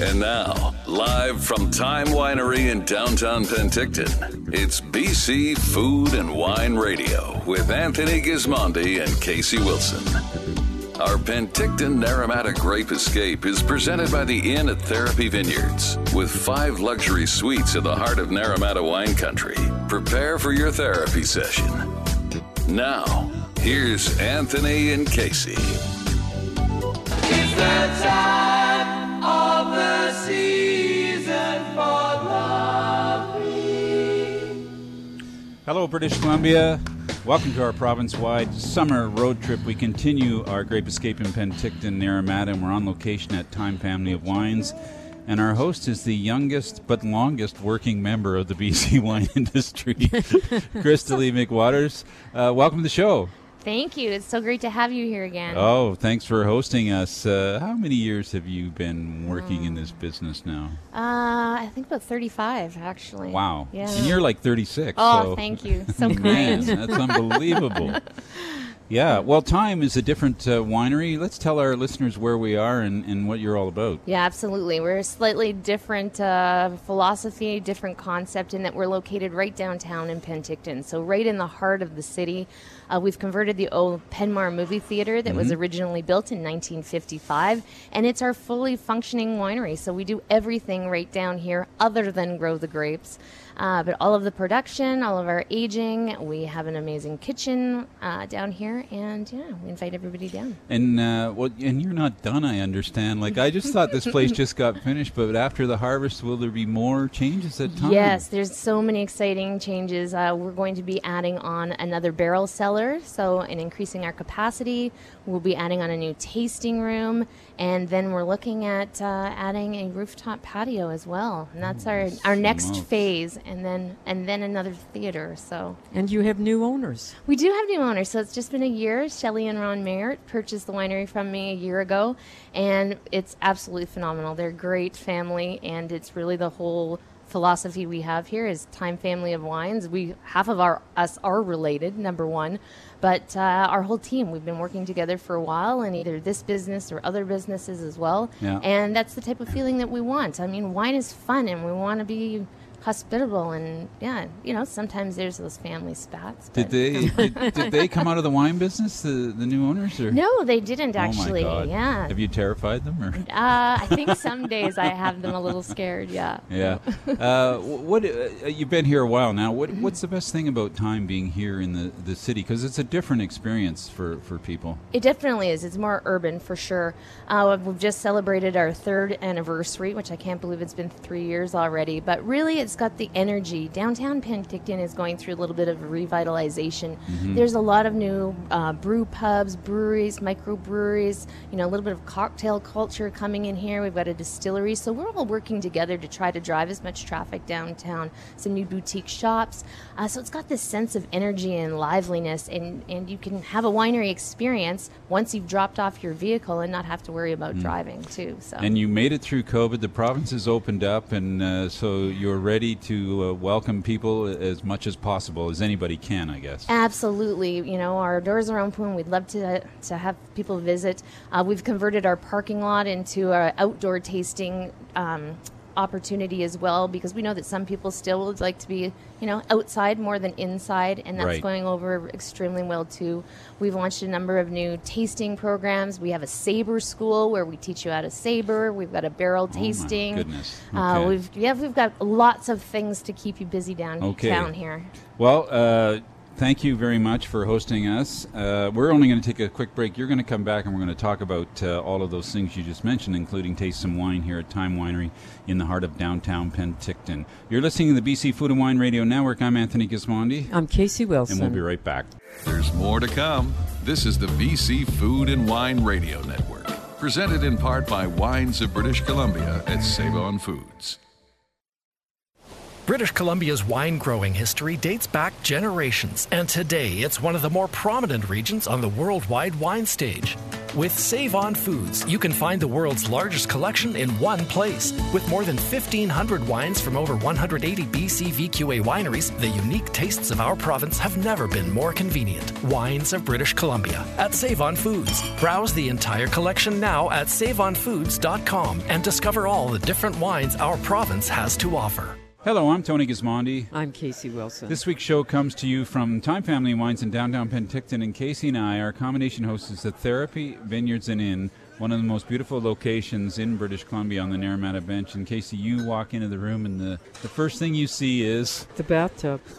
And now, live from Time Winery in downtown Penticton, it's BC Food and Wine Radio with Anthony Gismondi and Casey Wilson. Our Penticton Naramata Grape Escape is presented by the Inn at Therapy Vineyards with five luxury suites in the heart of Naramata wine country. Prepare for your therapy session. Now, here's Anthony and Casey. It's the time Hello, British Columbia. Welcome to our province wide summer road trip. We continue our Grape Escape in Penticton, Naramata, and we're on location at Time Family of Wines. And our host is the youngest but longest working member of the BC wine industry, Christa-Lee McWatters. Uh, welcome to the show. Thank you. It's so great to have you here again. Oh, thanks for hosting us. Uh, how many years have you been working in this business now? Uh, I think about 35, actually. Wow. Yeah. And you're like 36. oh, so thank you. So Man, that's unbelievable. Yeah, well, Time is a different uh, winery. Let's tell our listeners where we are and, and what you're all about. Yeah, absolutely. We're a slightly different uh, philosophy, different concept in that we're located right downtown in Penticton, so right in the heart of the city. Uh, we've converted the old Penmar movie theater that was originally built in 1955, and it's our fully functioning winery. So we do everything right down here other than grow the grapes. Uh, but all of the production, all of our aging, we have an amazing kitchen uh, down here, and yeah, we invite everybody down. And uh, well, and you're not done, I understand. Like I just thought this place just got finished, but after the harvest, will there be more changes at Time? Yes, there's so many exciting changes. Uh, we're going to be adding on another barrel cellar, so in increasing our capacity, we'll be adding on a new tasting room, and then we're looking at uh, adding a rooftop patio as well. And that's our our next phase, and then and then another theater. So And you have new owners. we do have new owners, so it's just been a year. Shelley and Ron Mayert purchased the winery from me a year ago, and it's absolutely phenomenal. They're a great family, and it's really the whole philosophy we have here is time family of wines. We half of our us are related, number one, but uh, our whole team we've been working together for a while in either this business or other businesses as well. Yeah. And that's the type of feeling that we want. I mean, wine is fun, and we want to be hospitable and yeah you know sometimes there's those family spats Did they did, did they come out of the wine business, the, the new owners? Or? No, they didn't actually. Oh my God. Yeah. Have you terrified them? Or? uh, I think some days I have them a little scared. Yeah. Yeah. Uh, what uh, you've been here a while now. What what's the best thing about time being here in the, the city? Because it's a different experience for, for people. It definitely is. It's more urban for sure. Uh, we've just celebrated our third anniversary, which I can't believe it's been three years already. But really, it's got the energy. Downtown Penticton is going through a little bit of revitalization. There's a lot of new uh, brew pubs, breweries, microbreweries. You know, a little bit of cocktail culture coming in here. We've got a distillery, so we're all working together to try to drive as much traffic downtown. Some new boutique shops. Uh, so it's got this sense of energy and liveliness, and and you can have a winery experience once you've dropped off your vehicle and not have to worry about driving too. So And you made it through COVID. The province has opened up, and uh, so you're ready to uh, welcome people as much as possible, as anybody can, I guess. Absolutely, you know our doors are open. We'd love to to have people visit. Uh, we've converted our parking lot into an outdoor tasting um, opportunity as well because we know that some people still would like to be you know outside more than inside, and that's Right. going over extremely well too. We've launched a number of new tasting programs. We have a saber school where we teach you how to saber. We've got a barrel Oh, my tasting. goodness. Uh, Okay. we've yeah we've got lots of things to keep you busy downtown Okay. here. Well, uh, thank you very much for hosting us. Uh, we're only going to take a quick break. You're going to come back and we're going to talk about uh, all of those things you just mentioned, including Taste Some Wine here at Time Winery in the heart of downtown Penticton. You're listening to the BC Food and Wine Radio Network. I'm Anthony Gismondi, I'm Casey Wilson. and we'll be right back. There's more to come. This is the BC Food and Wine Radio Network, presented in part by Wines of British Columbia at Save On Foods. British Columbia's wine growing history dates back generations, and today it's one of the more prominent regions on the worldwide wine stage. With Save On Foods, you can find the world's largest collection in one place. With more than 1,500 wines from over 180 BC VQA wineries, the unique tastes of our province have never been more convenient. Wines of British Columbia at Save On Foods. Browse the entire collection now at saveonfoods.com and discover all the different wines our province has to offer. Hello, I'm Tony Gismondi. I'm Casey Wilson. This week's show comes to you from Time Family Wines in downtown Penticton, and Casey and I, our combination hosts, is the Therapy Vineyards and Inn, one of the most beautiful locations in British Columbia on the Naramata Bench. And Casey, you walk into the room, and the, the first thing you see is. the bathtub.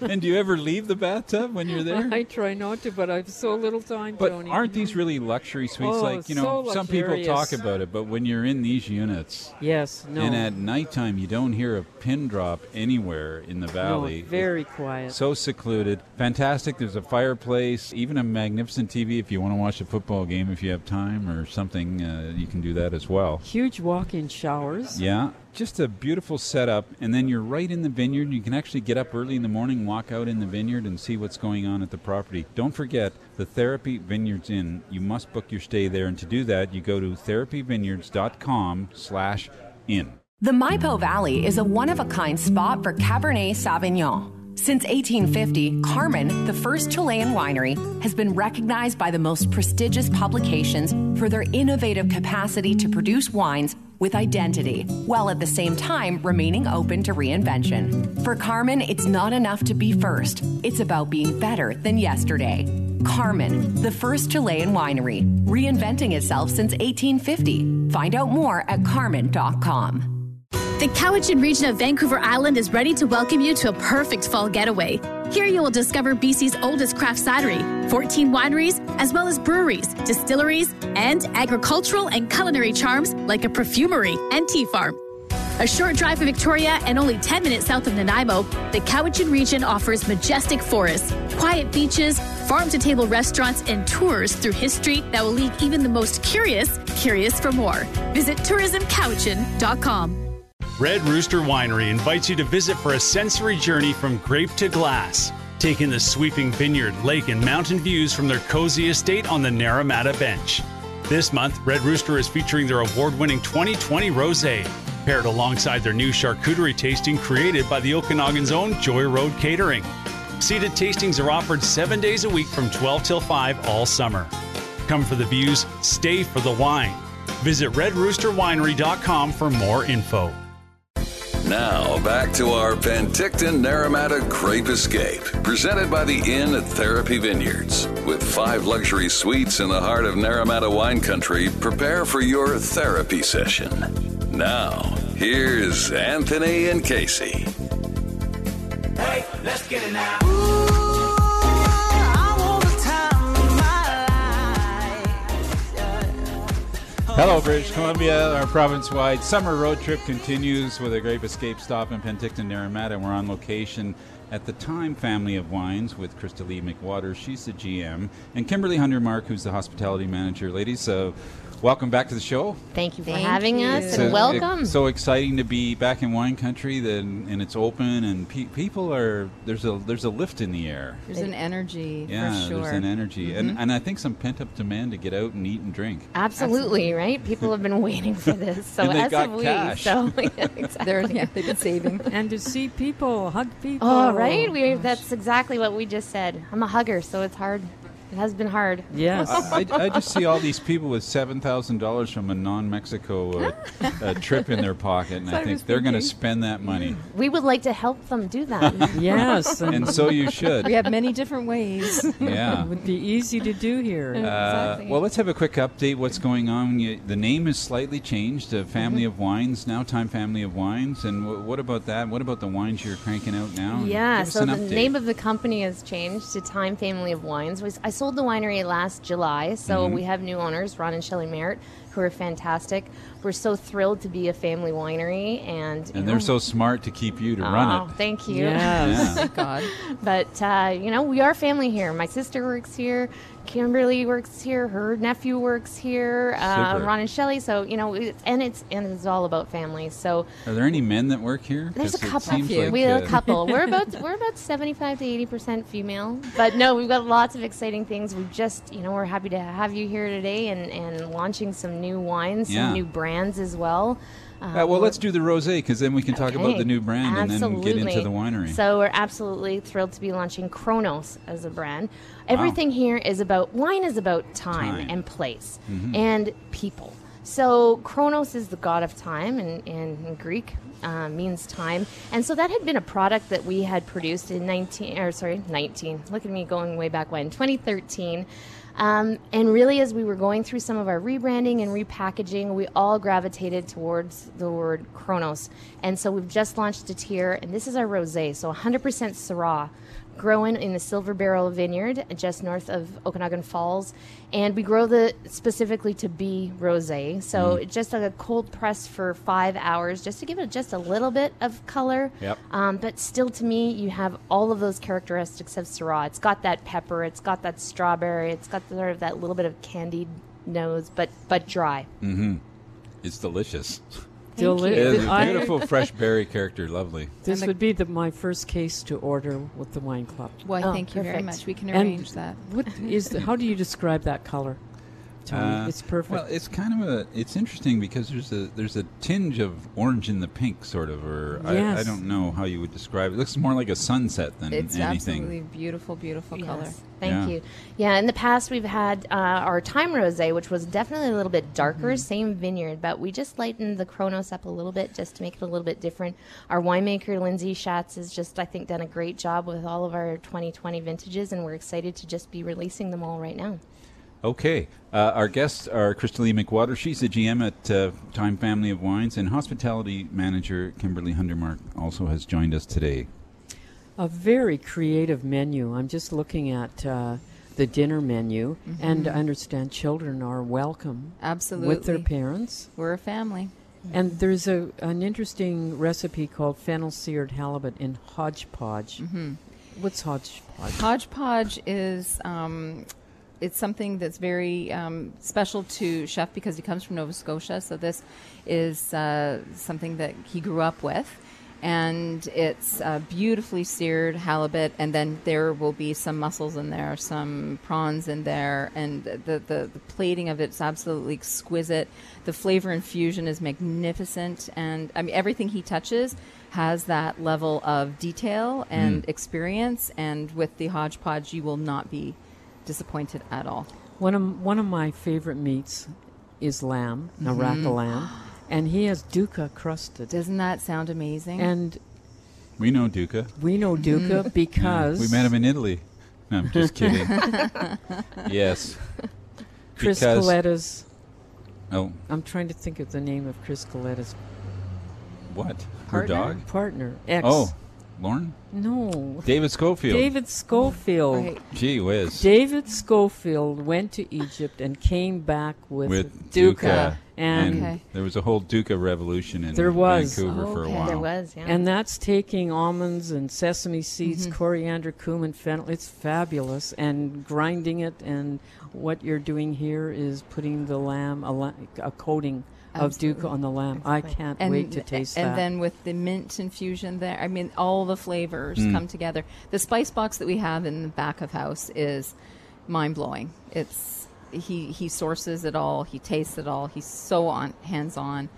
and do you ever leave the bathtub when you're there? I try not to, but I've so little time, But Tony. aren't these really luxury suites? Oh, like, you know, so some people talk about it, but when you're in these units, Yes, no. and at nighttime, you don't hear a pin drop anywhere in the valley. no, valley. very quiet. So secluded. Fantastic. There's a fireplace, even a magnificent TV if you want to watch a football game if you have time or something. Uh, you can do that as well. Huge walk-in showers. Yeah, just a beautiful setup. And then you're right in the vineyard. You can actually get up early in the morning, walk out in the vineyard, and see what's going on at the property. Don't forget the Therapy Vineyards Inn. You must book your stay there. And to do that, you go to therapyvineyards.com slash inn. The Maipo Valley is a one of a kind spot for Cabernet Sauvignon. Since 1850, Carmen, the first Chilean winery, has been recognized by the most prestigious publications for their innovative capacity to produce wines with identity, while at the same time remaining open to reinvention. For Carmen, it's not enough to be first, it's about being better than yesterday. Carmen, the first Chilean winery, reinventing itself since 1850. Find out more at carmen.com. The Cowichan region of Vancouver Island is ready to welcome you to a perfect fall getaway. Here you will discover BC's oldest craft cidery, 14 wineries, as well as breweries, distilleries, and agricultural and culinary charms like a perfumery and tea farm. A short drive from Victoria and only 10 minutes south of Nanaimo, the Cowichan region offers majestic forests, quiet beaches, farm to table restaurants, and tours through history that will leave even the most curious curious for more. Visit tourismcowichan.com. Red Rooster Winery invites you to visit for a sensory journey from grape to glass. Take in the sweeping vineyard, lake, and mountain views from their cozy estate on the Naramata Bench. This month, Red Rooster is featuring their award winning 2020 Rosé, paired alongside their new charcuterie tasting created by the Okanagan's own Joy Road Catering. Seated tastings are offered seven days a week from 12 till 5 all summer. Come for the views, stay for the wine. Visit redroosterwinery.com for more info. Now back to our Penticton Naramata Grape Escape, presented by the Inn at Therapy Vineyards. With five luxury suites in the heart of Naramata wine country, prepare for your therapy session. Now, here's Anthony and Casey. Hey, let's get it now. Hello, British Columbia. Our province wide summer road trip continues with a Grape Escape stop in Penticton, Naramata. We're on location at the Time family of wines with Christa-Lee McWatters. She's the GM. And Kimberly Hundermark, who's the hospitality manager. Ladies, uh, welcome back to the show. Thank you for Thank having you. us It's, and welcome. It's so exciting to be back in wine country, then, and it's open, and pe- people are there's a there's a lift in the air. There's an energy Yeah, for sure. there's an energy, and mm-hmm. and I think some pent up demand to get out and eat and drink. Absolutely, right? People have been waiting for this. So And they've as got have we. cash. So yeah, exactly. They're, yeah, they've been saving. And to see people, hug oh, people. Oh, right. We oh, that's exactly what we just said. I'm a hugger, so it's hard. It has been hard. Yes. I, I, I just see all these people with seven thousand dollars from a non-Mexico uh, uh, trip in their pocket, and I I think they're going to spend that money, We would like to help them do that. yes. And and so you should. We have many different ways. Yeah. it would be easy to do here. Uh, Exactly. well, let's have a quick update. What's going on? You, the name is slightly changed. to Family Mm-hmm. of Wines now, Time Family of Wines. And w- what about that? What about the wines you're cranking out now? Yeah, so the update. name of the company has changed to Time Family of Wines. Was I sold the winery last July, so Mm-hmm. we have new owners, Ron and Shelley Merritt, who are fantastic. We're so thrilled to be a family winery, and you and they're so smart to keep you to Oh, run it. thank you. Yes. Yeah. God. But uh, you know, we are family here. My sister works here. Kimberly works here. Her nephew works here. Uh, Ron and Shelley. So you know, and it's and it's all about family. So Are there any men that work here? there's a couple. like, we have a couple. We're about we're about seventy five to eighty percent female. But no, we've got lots of exciting things. We just you know we're happy to have you here today and and launching some new wines, Yeah. some new brands as well. Uh, well, let's do the rosé because then we can talk about the new brand and then get into the winery. So we're absolutely thrilled to be launching Kronos as a brand. Everything here is about wine is about time, Time. and place Mhm. and people. So Kronos is the god of time, and in, in Greek uh, means time. And so that had been a product that we had produced in 19, or sorry, 19. Look at me going way back when, 2013. Um, and really, as we were going through some of our rebranding and repackaging, we all gravitated towards the word Kronos. And so we've just launched it here, and this is our rosé, so 100% Syrah, growing in the Silver Barrel Vineyard just north of Okanagan Falls. And we grow the specifically to be rosé. So Mm. just like a cold press for five hours just to give it just a little bit of color. Yep. Um, but still, to me, you have all of those characteristics of Syrah. It's got that pepper, it's got that strawberry, it's got sort of that little bit of candied nose, but but dry. Mm-hmm. It's delicious. Deli- It is a I- beautiful fresh berry character. Lovely. This the- would be the, my first case to order with the wine club. Well, Oh, thank you very perfect. much. We can And arrange that. What is? The, how do you describe that color? Tony? Uh, it's perfect. Well, it's kind of a. It's interesting because there's a there's a tinge of orange in the pink, sort of, or I, I don't know how you would describe it. It looks more like a sunset than It's anything. absolutely beautiful, beautiful color. Thank Yeah. you. Yeah, in the past we've had uh, our time rosé, which was definitely a little bit darker, Mm-hmm. same vineyard, but we just lightened the Kronos up a little bit just to make it a little bit different. Our winemaker Lindsay Schatz has just, I think, done a great job with all of our 2020 vintages, and we're excited to just be releasing them all right now. Okay. Uh, our guests are Crystal E. McWater. She's the GM at uh, Time Family of Wines, and hospitality manager Kimberly Hundermark also has joined us today. a very creative menu. I'm just looking at uh, the dinner menu, and I understand children are welcome Absolutely. with their parents. We're a family. And there's a an interesting recipe called fennel seared halibut in hodgepodge. Mm-hmm. What's hodgepodge? Hodgepodge is um, it's something that's very um, special to Chef because he comes from Nova Scotia. So this is uh, something that he grew up with. And it's uh, beautifully seared halibut, and then there will be some mussels in there, some prawns in there, and the, the, the plating of it's absolutely exquisite. The flavor infusion is magnificent, and I mean everything he touches has that level of detail and Mm. experience. And with the hodgepodge, you will not be disappointed at all. One of one of my favorite meats is lamb, Mhm. Naraka lamb, and he has duca crusted. Doesn't that sound amazing? And We know Duca. we know duca Mhm. because we met him in Italy. No, I'm just kidding. yes. Chris Because- Coletta's. Oh, I'm trying to think of the name of Chris Coletta's what? Her partner. dog? Partner. Ex. Oh, Lauren? No. David Schofield. David Schofield. Right. Gee whiz. David Schofield went to Egypt and came back with, with Duca. Duca. And Okay. there was a whole Duca revolution in There was. Vancouver for a while. There was, yeah. And that's taking almonds and sesame seeds, Mhm. coriander, cumin, fennel. It's fabulous. And grinding it. And what you're doing here is putting the lamb, a, la- a coating of Absolutely. duca on the lamb. I can't wait to taste and that. And then with the mint infusion there, I mean, all the flavors Mm. come together. The spice box that we have in the back of house is mind blowing. It's he he sources it all, he tastes it all. He's so on hands on.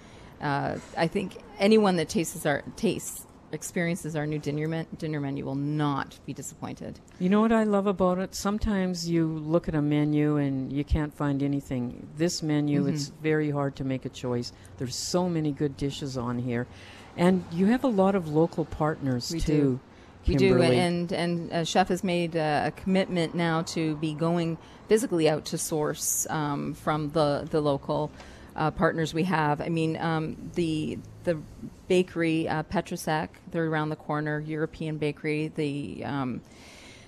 Uh, I think anyone that tastes our tastes experiences our new dinner men, dinner menu will not be disappointed. You know what I love about it? Sometimes you look at a menu and you can't find anything. This menu, Mhm. it's very hard to make a choice. There's so many good dishes on here. And you have a lot of local partners We too. do. We do, and and uh, Chef has made uh, a commitment now to be going physically out to source um, from the the local uh, partners we have. I mean, um, the the bakery uh, they're around the corner, European bakery. The um,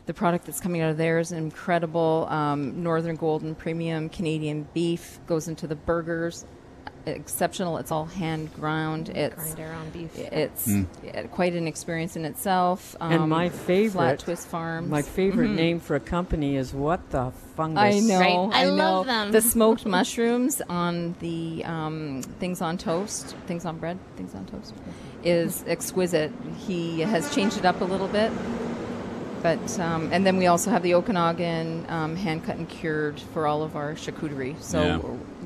the product that's coming out of there is incredible. Um, Northern Golden Premium Canadian beef goes into the burgers. Exceptional. It's all hand ground. It's Grind our own beef. It's Mm. uh, quite an experience in itself. and Um, my favorite Flat Twist Farms. My favorite Mhm. name for a company is what the fungus. I know. Right. I know. love them. The smoked mushrooms on the um, things on toast, things on bread, things on toast, is exquisite. He has changed it up a little bit. But um, and then we also have the Okanagan um, hand cut and cured for all of our charcuterie. So Yeah.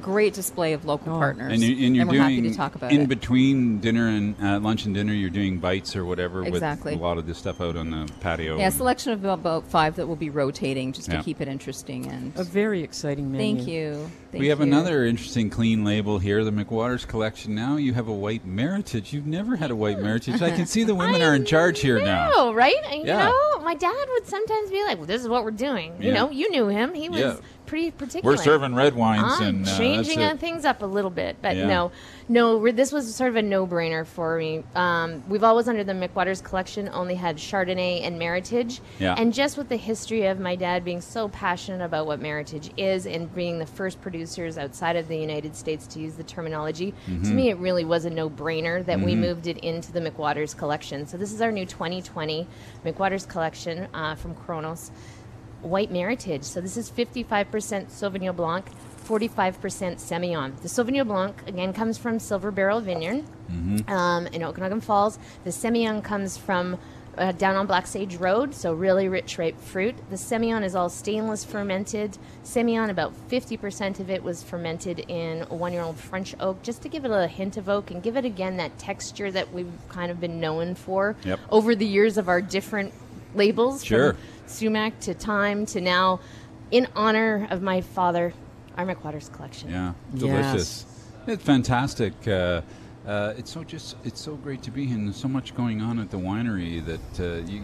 Great display of local Oh. partners. And, you, and you're we're doing happy to talk about in it. between dinner and uh, lunch and dinner. You're doing bites or whatever Exactly. with a lot of this stuff out on the patio. yeah, a selection of about five that will be rotating just Yeah. to keep it interesting and. A very exciting menu. Thank you. Thank we have you. another interesting clean label here, the McWatters collection. Now you have a white meritage. You've never had a white meritage. I can see the women are in charge here now. Oh, right? And, Yeah. Know, my dad would sometimes be like, well, this is what we're doing. You Yeah. know, you knew him. He was Yeah. Pretty particular. We're serving red wines I'm and uh, changing uh, things up a little bit, but Yeah. no, no. This was sort of a no-brainer for me. Um, we've always under the McWatters collection only had Chardonnay and Meritage, Yeah. and just with the history of my dad being so passionate about what Meritage is and being the first producers outside of the United States to use the terminology, Mm-hmm. to me it really was a no-brainer that we moved it into the McWatters collection. So this is our new 2020 McWatters collection uh, from Kronos white meritage. So this is 55% Sauvignon Blanc, 45% Semillon. The Sauvignon Blanc again comes from Silver Barrel Vineyard um, in Okanagan Falls. The Semillon comes from uh, down on Black Sage Road, so really rich ripe fruit. The Semillon is all stainless fermented. Semillon, about 50% of it was fermented in one-year-old French oak, just to give it a hint of oak and give it again that texture that we've kind of been known for Yep. over the years of our different labels. Sure. From sumac to Time to now, in honor of my father, our McWatters collection. Yeah, Yes. delicious. It's fantastic. Uh, uh, it's so just it's so great to be here. And there's so much going on at the winery that uh, you,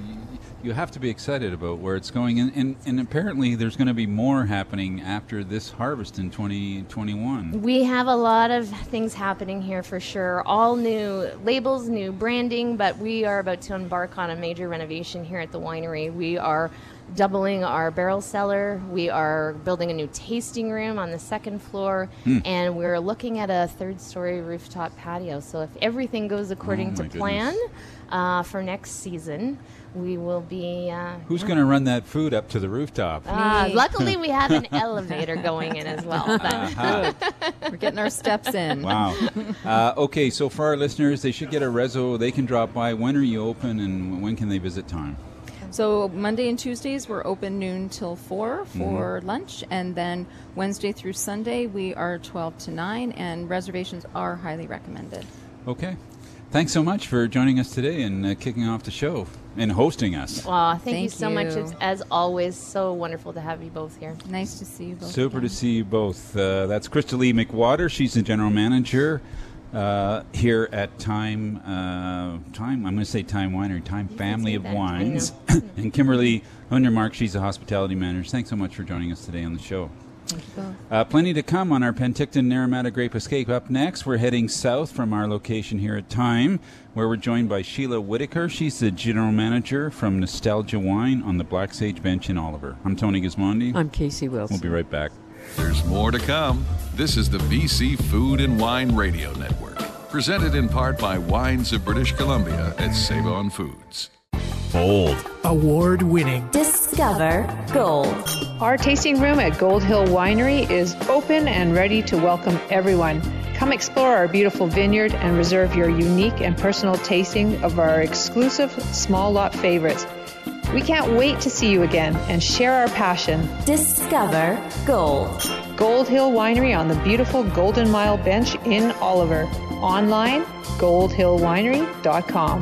you have to be excited about where it's going. And and, and apparently there's going to be more happening after this harvest in 2021. We have a lot of things happening here for sure. All new labels, new branding, but we are about to embark on a major renovation here at the winery. We are doubling our barrel cellar. We are building a new tasting room on the second floor, Hmm. and we're looking at a third story rooftop patio. So if everything goes according Oh, to plan uh, for next season, we will be. Uh, Who's going to run that food up to the rooftop? uh, luckily, we have an elevator going in as well. But Aha. We're getting our steps in. Wow. Uh, okay, so for our listeners, they should get a reso. They can drop by. When are you open, and when can they visit time? So Monday and Tuesdays we're open noon till four for Mm-hmm. lunch, and then Wednesday through Sunday we are twelve to nine, and reservations are highly recommended. Okay. Thanks so much for joining us today and uh, kicking off the show and hosting us. Aw, thank, you Thank so much. It's as always so wonderful to have you both here. Nice to see you both. Super to see you both. Uh, that's Christa-Lee McWatter. She's the general manager uh, here at Time. Uh, Time. I'm going to say Time Winery, Time Family of that. Wines, and Kimberly Hundermark. She's the hospitality manager. Thanks so much for joining us today on the show. Thank. Uh, plenty to come on our Penticton Naramata Grape Escape. Up next, we're heading south from our location here at Time, where we're joined by Sheila Whitaker. She's the general manager from Nostalgia Wine on the Black Sage Bench in Oliver. I'm Tony Gismondi. I'm Casey Wilson. We'll be right back. There's more to come. This is the BC Food and Wine Radio Network, presented in part by Wines of British Columbia at Save On Foods. Bold. Award winning. Discover Gold. Our tasting room at Gold Hill Winery is open and ready to welcome everyone. Come explore our beautiful vineyard and reserve your unique and personal tasting of our exclusive small lot favorites. We can't wait to see you again and share our passion. Discover Gold. Gold Hill Winery on the beautiful Golden Mile Bench in Oliver. Online, goldhillwinery.com.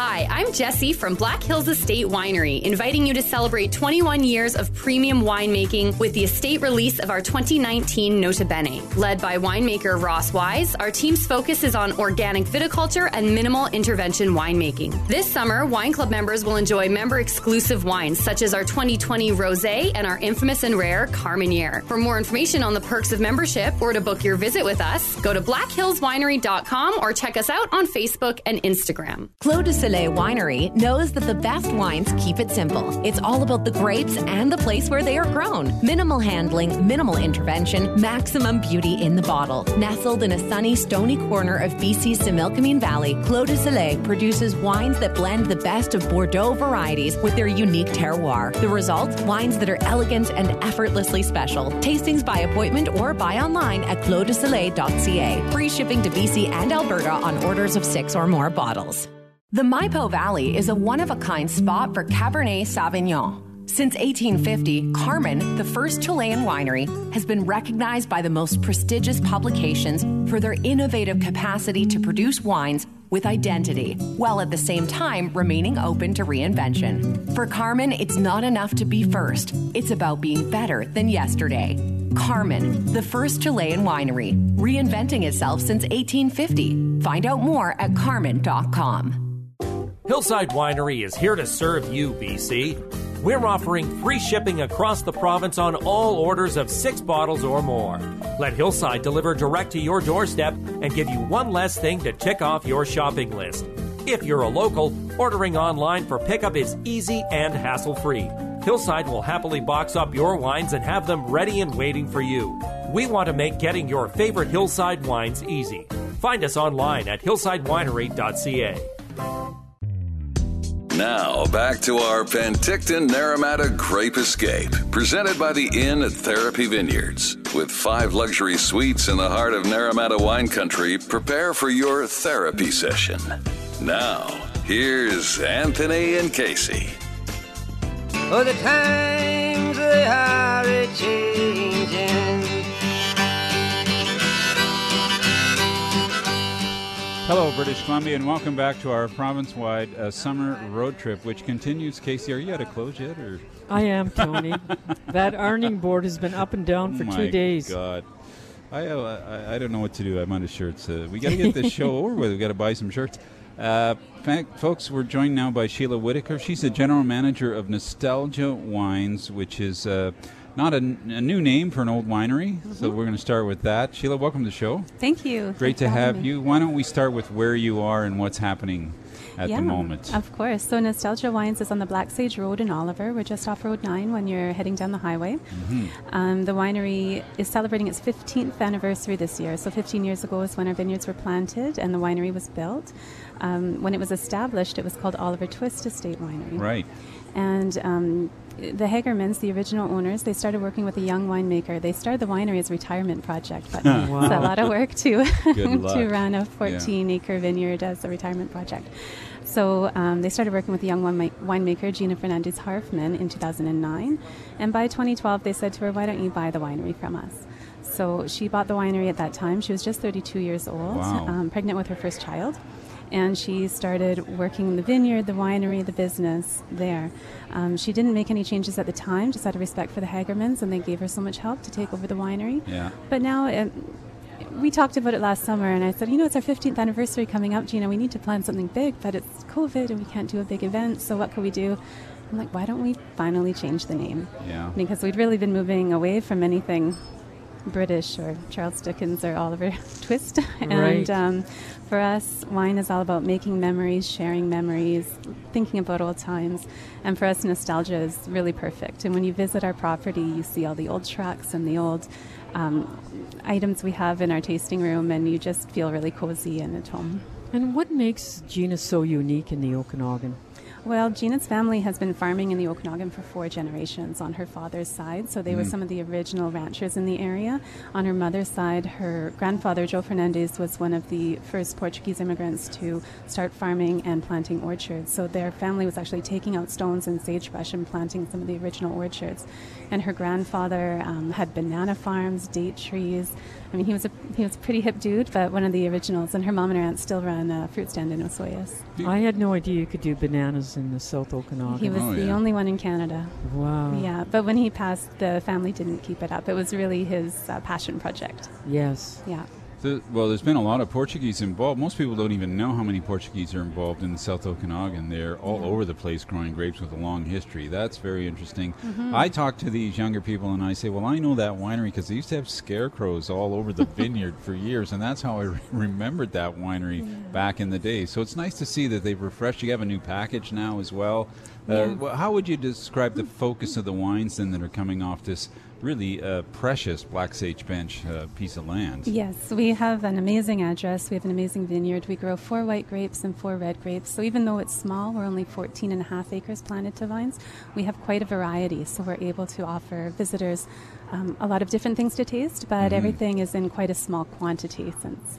Hi, I'm Jesse from Black Hills Estate Winery, inviting you to celebrate 21 years of premium winemaking with the estate release of our 2019 Nota Bene. Led by winemaker Ross Wise, our team's focus is on organic viticulture and minimal intervention winemaking. This summer, Wine Club members will enjoy member exclusive wines such as our 2020 Rosé and our infamous and rare Carmenere. For more information on the perks of membership or to book your visit with us, go to blackhillswinery.com or check us out on Facebook and Instagram. De Soleil Winery knows that the best wines keep it simple. It's all about the grapes and the place where they are grown. Minimal handling, minimal intervention, maximum beauty in the bottle. Nestled in a sunny, stony corner of BC's Similkameen Valley, Clos de Soleil produces wines that blend the best of Bordeaux varieties with their unique terroir. The result? Wines that are elegant and effortlessly special. Tastings by appointment or buy online at closdesoleil.ca. Free shipping to BC and Alberta on orders of six or more bottles. The Maipo Valley is a one of a kind spot for Cabernet Sauvignon. Since 1850, Carmen, the first Chilean winery, has been recognized by the most prestigious publications for their innovative capacity to produce wines with identity, while at the same time remaining open to reinvention. For Carmen, it's not enough to be first, it's about being better than yesterday. Carmen, the first Chilean winery, reinventing itself since 1850. Find out more at carmen.com. Hillside Winery is here to serve you, BC. We're offering free shipping across the province on all orders of six bottles or more. Let Hillside deliver direct to your doorstep and give you one less thing to tick off your shopping list. If you're a local, ordering online for pickup is easy and hassle free. Hillside will happily box up your wines and have them ready and waiting for you. We want to make getting your favorite Hillside wines easy. Find us online at hillsidewinery.ca. Now, back to our Penticton Naramata Grape Escape, presented by the Inn at Therapy Vineyards. With five luxury suites in the heart of Naramata wine country, prepare for your therapy session. Now, here's Anthony and Casey. Oh, the times they are changing. Hello, British Columbia, and welcome back to our province-wide uh, summer road trip, which continues. Casey, are you at a close yet, or I am Tony. that ironing board has been up and down for My two days. God, I, uh, I I don't know what to do. I'm out of shirts. Uh, we got to get this show over with. We got to buy some shirts. Uh, fact, folks, we're joined now by Sheila Whitaker. She's the general manager of Nostalgia Wines, which is uh, not a, a new name for an old winery. So we're going to start with that. Sheila, welcome to the show. Thank you. Great Thanks to have me. you. Why don't we start with where you are and what's happening at yeah, the moment? Of course. So Nostalgia Wines is on the Black Sage Road in Oliver. We're just off Road 9 when you're heading down the highway. Mhm. Um, the winery is celebrating its 15th anniversary this year. So 15 years ago is when our vineyards were planted and the winery was built. Um, when it was established, it was called Oliver Twist Estate Winery. Right. And um, the Hagermans, the original owners, they started working with a young winemaker. They started the winery as a retirement project, but Wow. it's a lot of work to to run a Yeah. 14 acre vineyard as a retirement project. So um, they started working with a young winemaker, Gina Fernandez Harfman, in 2009. And by 2012, they said to her, Why don't you buy the winery from us? So she bought the winery at that time. She was just 32 years old, Wow. um, pregnant with her first child. And she started working the vineyard, the winery, the business there. Um, she didn't make any changes at the time, just out of respect for the Hagermans, and they gave her so much help to take over the winery. Yeah. But now it, we talked about it last summer, and I said, you know, it's our 15th anniversary coming up, Gina. We need to plan something big, but it's COVID and we can't do a big event. So what can we do? I'm like, why don't we finally change the name? Yeah. Because we'd really been moving away from anything British or Charles Dickens or Oliver Twist. and Right. um, for us, wine is all about making memories, sharing memories, thinking about old times. And for us, nostalgia is really perfect. And when you visit our property, you see all the old trucks and the old um, items we have in our tasting room, and you just feel really cozy and at home. And what makes Gina so unique in the Okanagan? Well, Gina's family has been farming in the Okanagan for four generations on her father's side. So they were Mm. some of the original ranchers in the area. On her mother's side, her grandfather, Joe Fernandez, was one of the first Portuguese immigrants to start farming and planting orchards. So their family was actually taking out stones and sagebrush and planting some of the original orchards. And her grandfather um, had banana farms, date trees. I mean, he was a he was a pretty hip dude, but one of the originals. And her mom and her aunt still run a fruit stand in Osoyoos. I had no idea you could do bananas in the South Okanagan. He was Oh, the only one in Canada. Wow. Yeah, but when he passed, the family didn't keep it up. It was really his uh, passion project. Yes. Yeah. The, well, there's been a lot of Portuguese involved. Most people don't even know how many Portuguese are involved in the South Okanagan. They're all Yeah. over the place growing grapes with a long history. That's very interesting. Mhm. I talk to these younger people and I say, well, I know that winery because they used to have scarecrows all over the vineyard for years, and that's how I re- remembered that winery back in the day. So it's nice to see that they've refreshed. You have a new package now as well. Uh, Yeah. well, how would you describe the focus of the wines then that are coming off this really a precious Black Sage Bench uh, piece of land? Yes, we have an amazing address. We have an amazing vineyard. We grow four white grapes and four red grapes. So even though it's small, we're only 14 and a half acres planted to vines, we have quite a variety. So we're able to offer visitors um, a lot of different things to taste, but Mhm. everything is in quite a small quantity since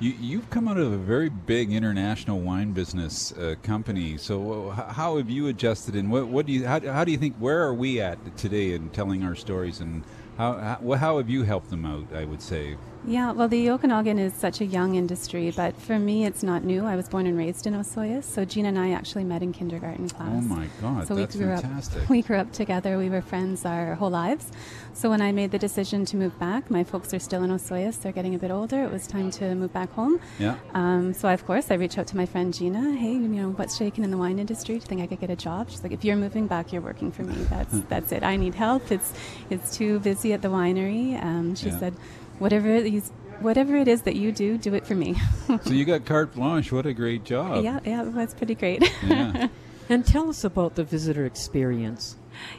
You, you've come out of a very big international wine business uh, company. So, uh, how have you adjusted? And what, what do you? How, how do you think? Where are we at today in telling our stories? And how how, how have you helped them out? I would say. Yeah, well, the Okanagan is such a young industry, but for me, it's not new. I was born and raised in Osoyoos, so Gina and I actually met in kindergarten class. Oh my God, so that's we grew fantastic. Up, we grew up together. We were friends our whole lives. So when I made the decision to move back, my folks are still in Osoyoos. They're getting a bit older. It was time to move back home. Yeah. Um, so of course, I reached out to my friend Gina. Hey, you know, what's shaking in the wine industry? Do you think I could get a job? She's like, if you're moving back, you're working for me. That's that's it. I need help. It's it's too busy at the winery. Um, she Yeah. said, whatever it is, whatever it is that you do, do it for me. so you got carte blanche. What a great job. yeah, yeah, that's pretty great. Yeah. And tell us about the visitor experience.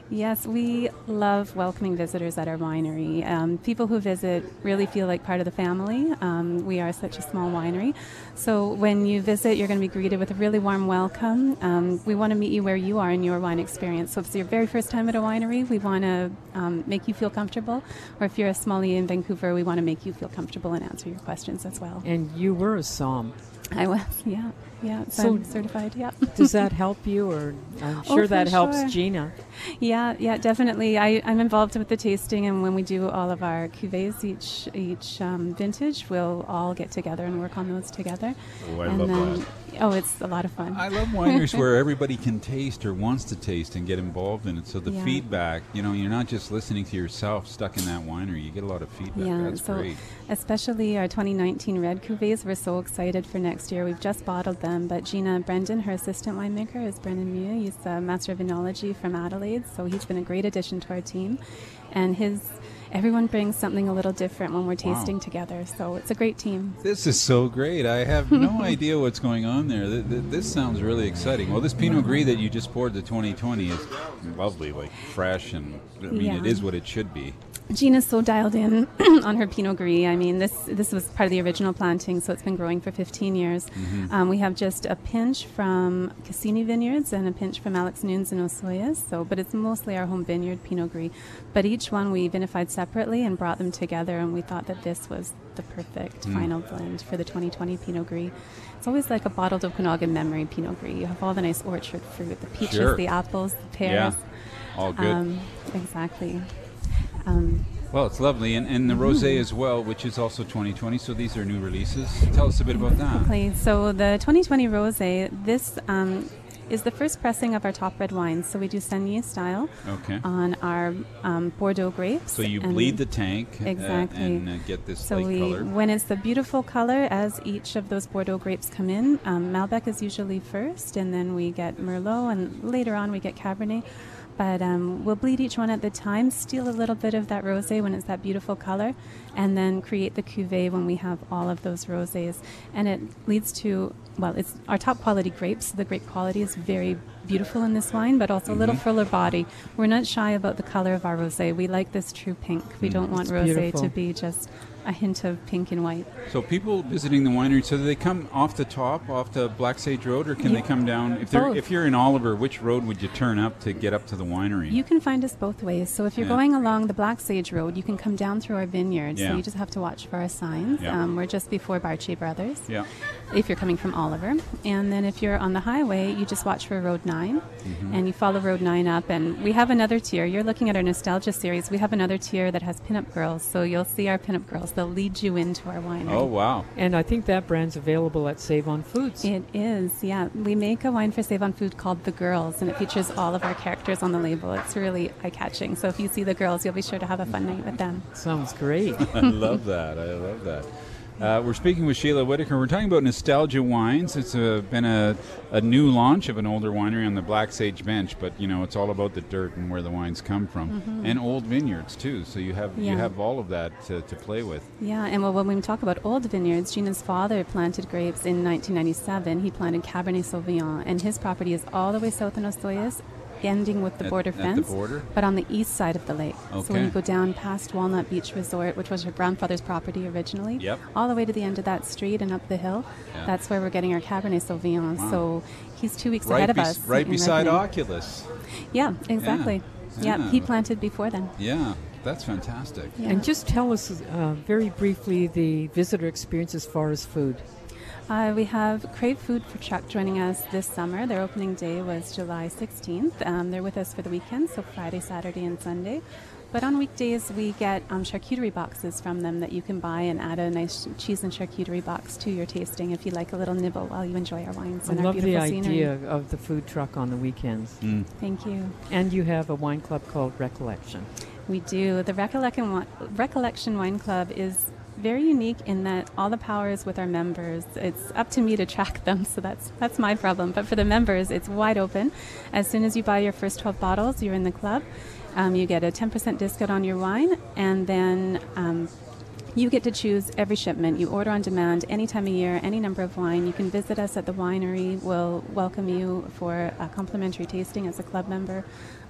Yes, we love welcoming visitors at our winery. Um, people who visit really feel like part of the family. Um, we are such a small winery. So when you visit, you're going to be greeted with a really warm welcome. Um, we want to meet you where you are in your wine experience. So if it's your very first time at a winery, we want to um, make you feel comfortable. Or if you're a sommelier in Vancouver, we want to make you feel comfortable and answer your questions as well. And you were a som. I was, yeah, yeah. So, So I'm certified, yeah. Does that help you, or I'm Oh, sure for that helps sure. Gina? Yeah, yeah, definitely. I, I'm involved with the tasting, and when we do all of our cuvées each each um, vintage, we'll all get together and work on those together. Oh, I and love then, that. Oh, it's a lot of fun. I love wineries where everybody can taste or wants to taste and get involved in it. So the Yeah. feedback, you know, you're not just listening to yourself stuck in that winery. You get a lot of feedback. Yeah, That's so great. especially our 2019 red cuvées, we're so excited for next year. We've just bottled them, Um, but Gina Brendan, her assistant winemaker, is Brendan Mew. He's a master of enology from Adelaide, so he's been a great addition to our team. And his everyone brings something a little different when we're Wow. tasting together, so it's a great team. This is so great. I have no idea what's going on there. Th- th- This sounds really exciting. Well, this Pinot Gris that you just poured, the 2020, is lovely, like fresh, and I mean, it Yeah. is what it should be. Gina's so dialed in on her Pinot Gris. I mean, this this was part of the original planting, so it's been growing for 15 years. Mhm. Um, we have just a pinch from Cassini Vineyards and a pinch from Alex Nunes and Osoyoos. So, but it's mostly our home vineyard Pinot Gris. But each one we vinified separately and brought them together, and we thought that this was the perfect Mm. final blend for the 2020 Pinot Gris. It's always like a bottled Okanagan memory Pinot Gris. You have all the nice orchard fruit, the peaches, Sure. the apples, the pears. Yeah, all good. Um, exactly. Um, Well, it's lovely, and, and the rosé as well, which is also 2020. So these are new releases. Tell us a bit about that. Exactly. So the 2020 rosé, this um, is the first pressing of our top red wines. So we do Saignée style Okay. on our um, Bordeaux grapes. So you bleed the tank uh, Exactly. and uh, get this So light we, color. when it's the beautiful color, as each of those Bordeaux grapes come in, um, Malbec is usually first, and then we get Merlot, and later on we get Cabernet. But um, we'll bleed each one at the time, steal a little bit of that rosé when it's that beautiful color, and then create the cuvee when we have all of those rosés. And it leads to, well, it's our top quality grapes. The grape quality is very beautiful in this wine, but also a little Mhm. fuller body. We're not shy about the color of our rosé. We like this true pink. We Mm. don't want rosé to be just a hint of pink and white. So people visiting the winery, so do they come off the top, off the Black Sage Road, or can they come down? If they're Both. if you're in Oliver, which road would you turn up to get up to the winery? You can find us both ways. So if you're Yeah. going along the Black Sage Road, you can come down through our vineyard. Yeah. So you just have to watch for our signs. Yeah. Um, we're just before Bartier Brothers. Yeah. If you're coming from Oliver, and then if you're on the highway, you just watch for Road 9 Mhm. and you follow Road 9 up. And we have another tier. You're looking at our nostalgia series. We have another tier that has pinup girls. So you'll see our pinup girls. They'll lead you into our winery. Oh wow! And I think that brand's available at Save on Foods. It is, yeah. We make a wine for Save on Food called The Girls, and it features all of our characters on the label. It's really eye catching. So if you see the girls, you'll be sure to have a fun night with them. Sounds great. I love that. I love that. Uh, we're speaking with Sheila Whitaker. We're talking about Nostalgia Wines. It's a, been a, a new launch of an older winery on the Black Sage Bench, but you know it's all about the dirt and where the wines come from, Mhm. and old vineyards too. So you have you have all of that to, to play with. Yeah, and well, when we talk about old vineyards, Gina's father planted grapes in 1997. He planted Cabernet Sauvignon, and his property is all the way south in Osoyoos, ending with the At- border at the fence, border? but on the east side of the lake. Okay. So when you go down past Walnut Beach Resort, which was her grandfather's property originally, Yep. all the way to the end of that street and up the hill, Yeah. that's where we're getting our Cabernet Sauvignon. Wow. So he's two weeks right ahead of bes- us. right beside ripening. Oculus. Yeah, exactly. Yeah. Yeah. he planted before then. Yeah, that's fantastic. Yeah. And just tell us uh, very briefly the visitor experience as far as food. Uh, we have Crave Food for Truck joining us this summer. Their opening day was July 16th. Um, they're with us for the weekend, so Friday, Saturday, and Sunday. But on weekdays, we get um, charcuterie boxes from them that you can buy and add a nice cheese and charcuterie box to your tasting if you like a little nibble while you enjoy our wines I and our love the beautiful idea scenery. of the food truck on the weekends. Mm. Thank you. And you have a wine club called Recollection. We do. The Recollection, Recollection Wine Club is very unique in that all the power is with our members. It's up to me to track them, so that's that's my problem. But for the members, it's wide open. As soon as you buy your first 12 bottles, you're in the club. Um, you get a 10% discount on your wine, and then um, you get to choose every shipment. You order on demand any time of year, any number of wine. You can visit us at the winery. We'll welcome you for a complimentary tasting as a club member.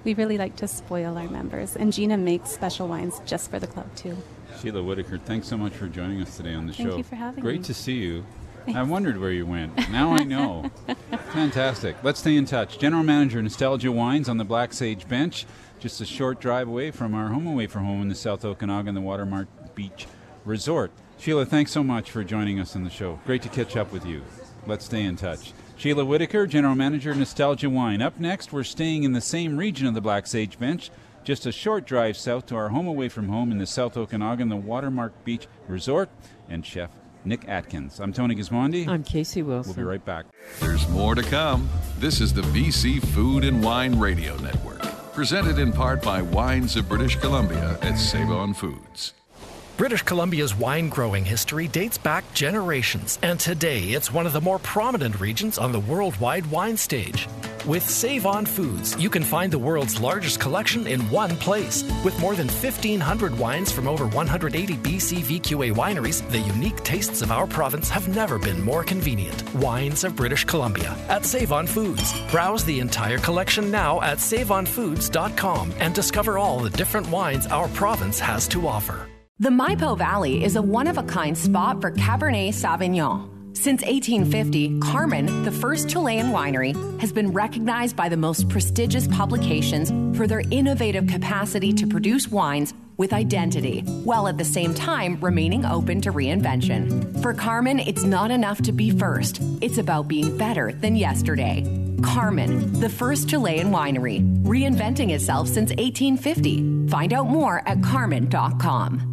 We really like to spoil our members, and Gina makes special wines just for the club too. Sheila Whitaker, thanks so much for joining us today on the Thank show. Thank you for having Great me. to see you. I wondered where you went. Now I know. Fantastic. Let's stay in touch. General Manager Nostalgia Wines on the Black Sage Bench, just a short drive away from our home away from home in the South Okanagan, the Watermark Beach Resort. Sheila, thanks so much for joining us on the show. Great to catch up with you. Let's stay in touch. Sheila Whitaker, General Manager Nostalgia Wine. Up next, we're staying in the same region of the Black Sage Bench, just a short drive south to our home away from home in the South Okanagan, the Watermark Beach Resort, and Chef Nick Atkins. I'm Tony Gismondi. I'm Casey Wilson. We'll be right back. There's more to come. This is the BC Food and Wine Radio Network, presented in part by Wines of British Columbia at Save On Foods. British Columbia's wine growing history dates back generations, and today it's one of the more prominent regions on the worldwide wine stage. With Save On Foods, you can find the world's largest collection in one place. With more than 1,500 wines from over 180 BC VQA wineries, the unique tastes of our province have never been more convenient. Wines of British Columbia at Save On Foods. Browse the entire collection now at saveonfoods.com and discover all the different wines our province has to offer. The Maipo Valley is a one of a kind spot for Cabernet Sauvignon. Since 1850, Carmen, the first Chilean winery, has been recognized by the most prestigious publications for their innovative capacity to produce wines with identity, while at the same time remaining open to reinvention. For Carmen, it's not enough to be first, it's about being better than yesterday. Carmen, the first Chilean winery, reinventing itself since 1850. Find out more at carmen.com.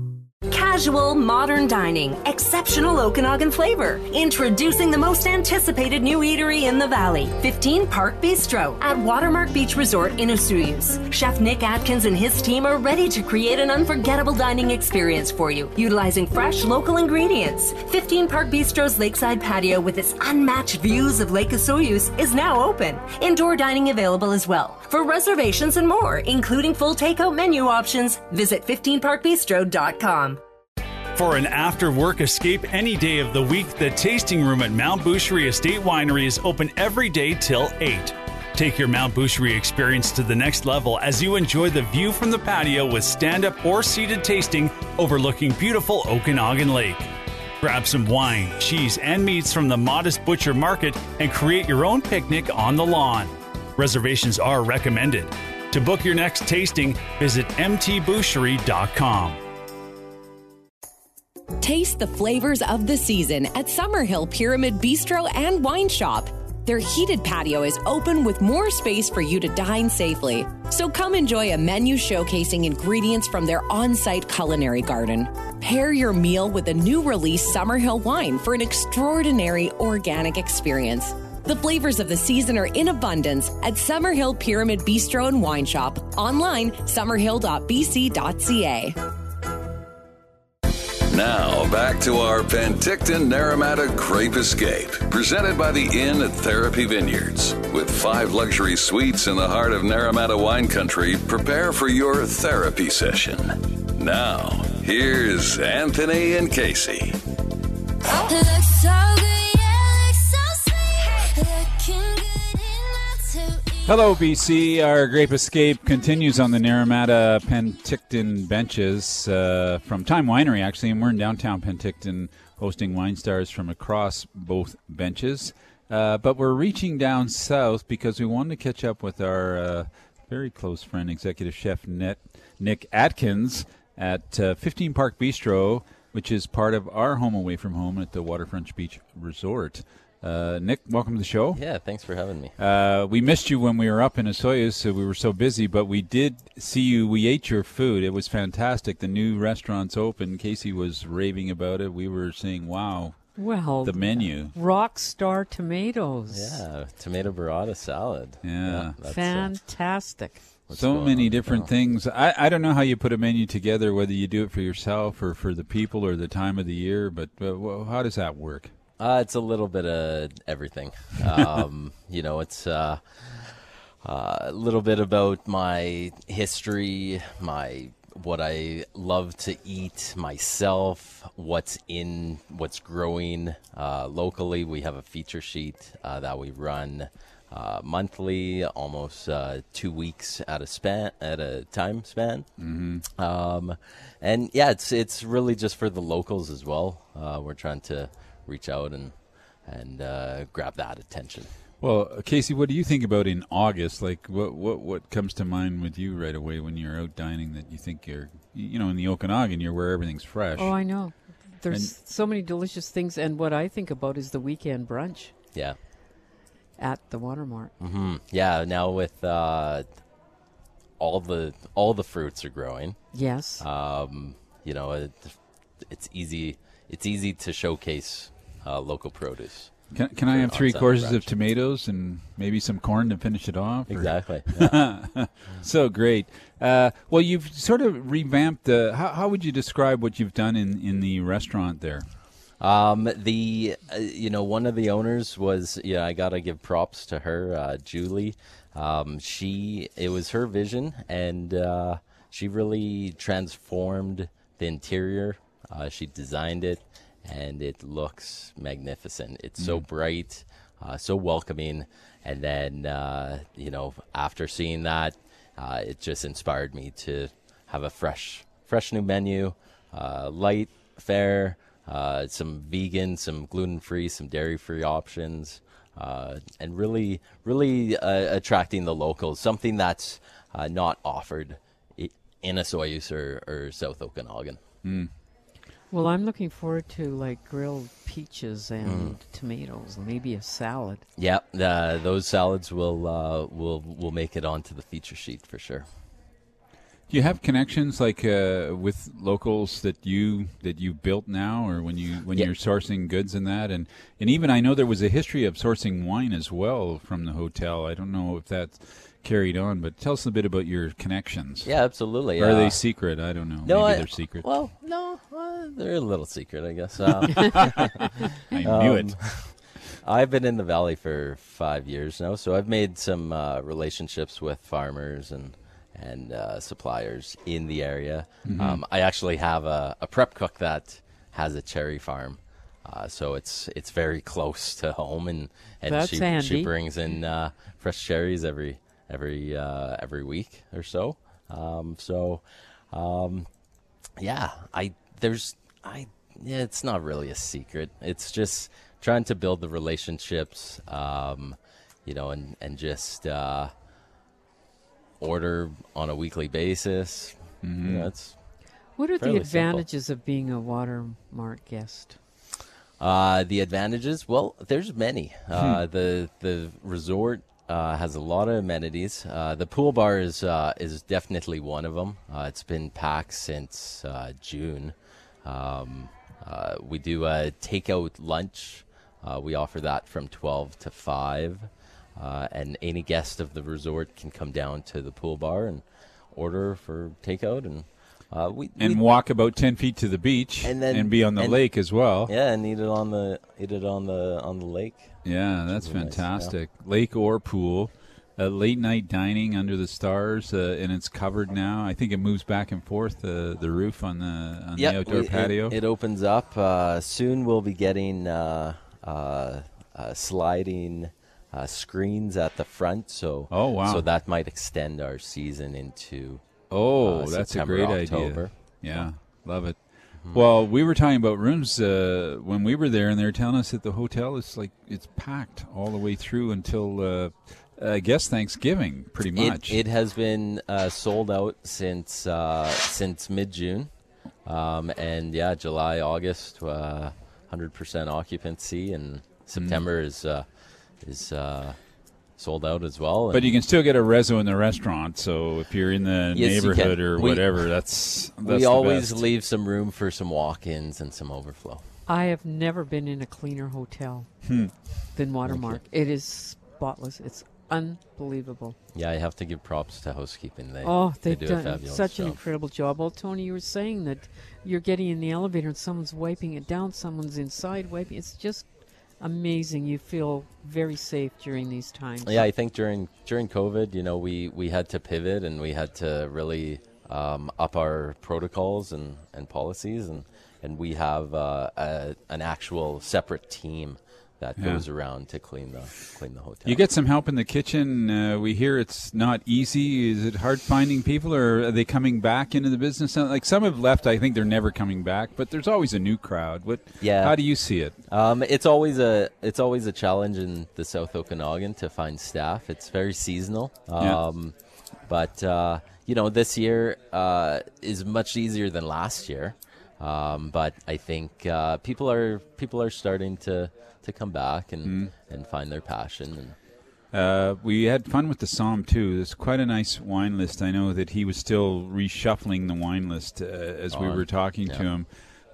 Casual, modern dining, exceptional Okanagan flavor. Introducing the most anticipated new eatery in the valley, 15 Park Bistro at Watermark Beach Resort in Osoyoos. Chef Nick Atkins and his team are ready to create an unforgettable dining experience for you, utilizing fresh local ingredients. 15 Park Bistro's lakeside patio with its unmatched views of Lake Osoyoos is now open. Indoor dining available as well. For reservations and more, including full takeout menu options, visit 15parkbistro.com. For an after work escape any day of the week, the tasting room at Mount Boucherie Estate Winery is open every day till 8. Take your Mount Boucherie experience to the next level as you enjoy the view from the patio with stand up or seated tasting overlooking beautiful Okanagan Lake. Grab some wine, cheese, and meats from the modest butcher market and create your own picnic on the lawn. Reservations are recommended. To book your next tasting, visit mtboucherie.com. Taste the flavors of the season at Summerhill Pyramid Bistro and Wine Shop. Their heated patio is open with more space for you to dine safely. So come enjoy a menu showcasing ingredients from their on site culinary garden. Pair your meal with a new release Summerhill wine for an extraordinary organic experience. The flavors of the season are in abundance at Summerhill Pyramid Bistro and Wine Shop. Online, summerhill.bc.ca. Now, back to our Penticton Naramata Grape Escape, presented by the Inn at Therapy Vineyards. With five luxury suites in the heart of Naramata wine country, prepare for your therapy session. Now, here's Anthony and Casey. Hello, BC. Our Grape Escape continues on the Naramata Penticton benches uh, from Time Winery, actually, and we're in downtown Penticton hosting wine stars from across both benches. Uh, but we're reaching down south because we wanted to catch up with our uh, very close friend, executive chef Nick, Atkins at uh, 15 Park Bistro, which is part of our home away from home at the Waterfront Beach Resort. Uh, Nick, welcome to the show. Yeah, thanks for having me. Uh, we missed you when we were up in Osoyoos, so we were so busy, but we did see you. We ate your food. It was fantastic. The new restaurant's open. Casey was raving about it. We were saying, wow. Well, the menu. Rock star tomatoes. Yeah, tomato burrata salad. Yeah. that's, uh, Fantastic. what's so many different now. things. I, I don't know how you put a menu together, whether you do it for yourself or for the people or the time of the year, but uh, well, how does that work? Uh, it's a little bit of everything. Um, you know, it's uh, uh, a little bit about my history, my what I love to eat myself, what's in, what's growing uh, locally. We have a feature sheet uh, that we run uh, monthly, almost uh, two weeks at a span at a time span. Mm-hmm. Um, and yeah, it's it's really just for the locals as well. Uh, we're trying to reach out and and uh, grab that attention. Well, Casey, what do you think about in August? Like, what what what comes to mind with you right away when you're out dining that you think you're, you know, in the Okanagan, you're where everything's fresh. Oh, I know. There's And- so many delicious things, and what I think about is the weekend brunch Yeah. at the Watermark. hmm Yeah. Now with uh, all the all the fruits are growing. Yes. Um, you know, it, it's easy. It's easy to showcase uh, local produce. Can, can I have three courses of tomatoes and maybe some corn to finish it off? or- Exactly, so great. Uh, well, you've sort of revamped the. How, how would you describe what you've done in, in the restaurant there? Um, the uh, you know one of the owners was yeah I gotta give props to her uh, Julie. Um, she it was her vision and uh, she really transformed the interior. Uh, she designed it and it looks magnificent. It's so Mm. bright, uh, so welcoming. And then uh, you know after seeing that, uh, it just inspired me to have a fresh fresh new menu, uh, light, fair uh, some vegan, some gluten free, some dairy free options, uh, and really, really uh, attracting the locals. Something that's uh, not offered in Osoyoos or, or South Okanagan. Well, I'm looking forward to like grilled peaches Mm. and tomatoes, and maybe a salad. Yeah, uh, those salads will uh, will will make it onto the feature sheet for sure. Do you have connections like uh, with locals that you that you built now, or when you when Yeah. you're sourcing goods and that, and and even I know there was a history of sourcing wine as well from the hotel. I don't know if that's carried on, but tell us a bit about your connections. Yeah, absolutely. Or are Uh, they secret? I don't know. No, Maybe I- they're secret. Well, no, uh, they're a little secret, I guess. Um, I knew it. I've been in the valley for five years now, so I've made some uh, relationships with farmers and and uh, suppliers in the area. Mhm. Um, I actually have a, a prep cook that has a cherry farm. Uh, so it's it's very close to home, and, and That's she she brings in uh, fresh cherries every every uh, every week or so. Um, so um, yeah, I there's I yeah, it's not really a secret. It's just trying to build the relationships, um, you know, and and just uh, order on a weekly basis. You know, it's What are the fairly simple. advantages of being a Watermark guest? Uh, the advantages, well, there's many. Uh, Hmm. the the resort uh, has a lot of amenities. Uh, the pool bar is uh, is definitely one of them. Uh, it's been packed since uh, June. Um, uh, we do a takeout lunch. We offer that from twelve to five, uh, and any guest of the resort can come down to the pool bar and order for takeout and Uh, we, and we- walk about ten feet to the beach and then be on the and- lake as well. Yeah, and eat it on the eat it on the on the lake. Yeah, that's is nice, yeah. fantastic. Lake or pool, uh, late night dining under the stars, uh, and it's covered now. I think it moves back and forth the the roof on the on Yep, the outdoor we- it- patio. It, opens up uh, soon. We'll be getting uh, uh, uh, sliding uh, screens at the front. So Oh, wow. So that might extend our season into. Oh, uh, that's September, a great October. idea. Yeah, love it. Mm-hmm. Well, we were talking about rooms uh, when we were there, and they were telling us that the hotel is like it's packed all the way through until uh, I guess Thanksgiving, pretty much. It, has been uh, sold out since uh, since mid June, um, and yeah, July, August, uh, hundred percent occupancy, and September is uh, is uh, sold out as well. But you can still get a rezo in the restaurant. So if you're in the Yes, neighborhood or We- whatever, that's, that's we the always best. leave some room for some walk-ins and some overflow. I have never been in a cleaner hotel Hmm. than Watermark. It is spotless. It's unbelievable. Yeah, I have to give props to housekeeping. They oh, they they've do a done fabulous such an incredible job. Well, Tony, you were saying that you're getting in the elevator and someone's wiping it down, someone's inside wiping. It's just amazing. You feel very safe during these times. Yeah, I think during during COVID, you know, we we had to pivot and we had to really um, up our protocols and, and policies, and and we have uh, a, an actual separate team that Yeah. goes around to clean the clean the hotel. You get some help in the kitchen. Uh, we hear it's not easy. Is it hard finding people, or are they coming back into the business? Uh, Like some have left. I think they're never coming back. But there's always a new crowd. What? Yeah. How do you see it? Um, it's always a it's always a challenge in the South Okanagan to find staff. It's very seasonal. Yeah. Um, but uh, you know, this year uh, is much easier than last year. Um, but I think uh, people are people are starting to, to come back and, Mm. and find their passion. And Uh, we had fun with the Som too. There's quite a nice wine list. I know that he was still reshuffling the wine list uh, as we were talking to him.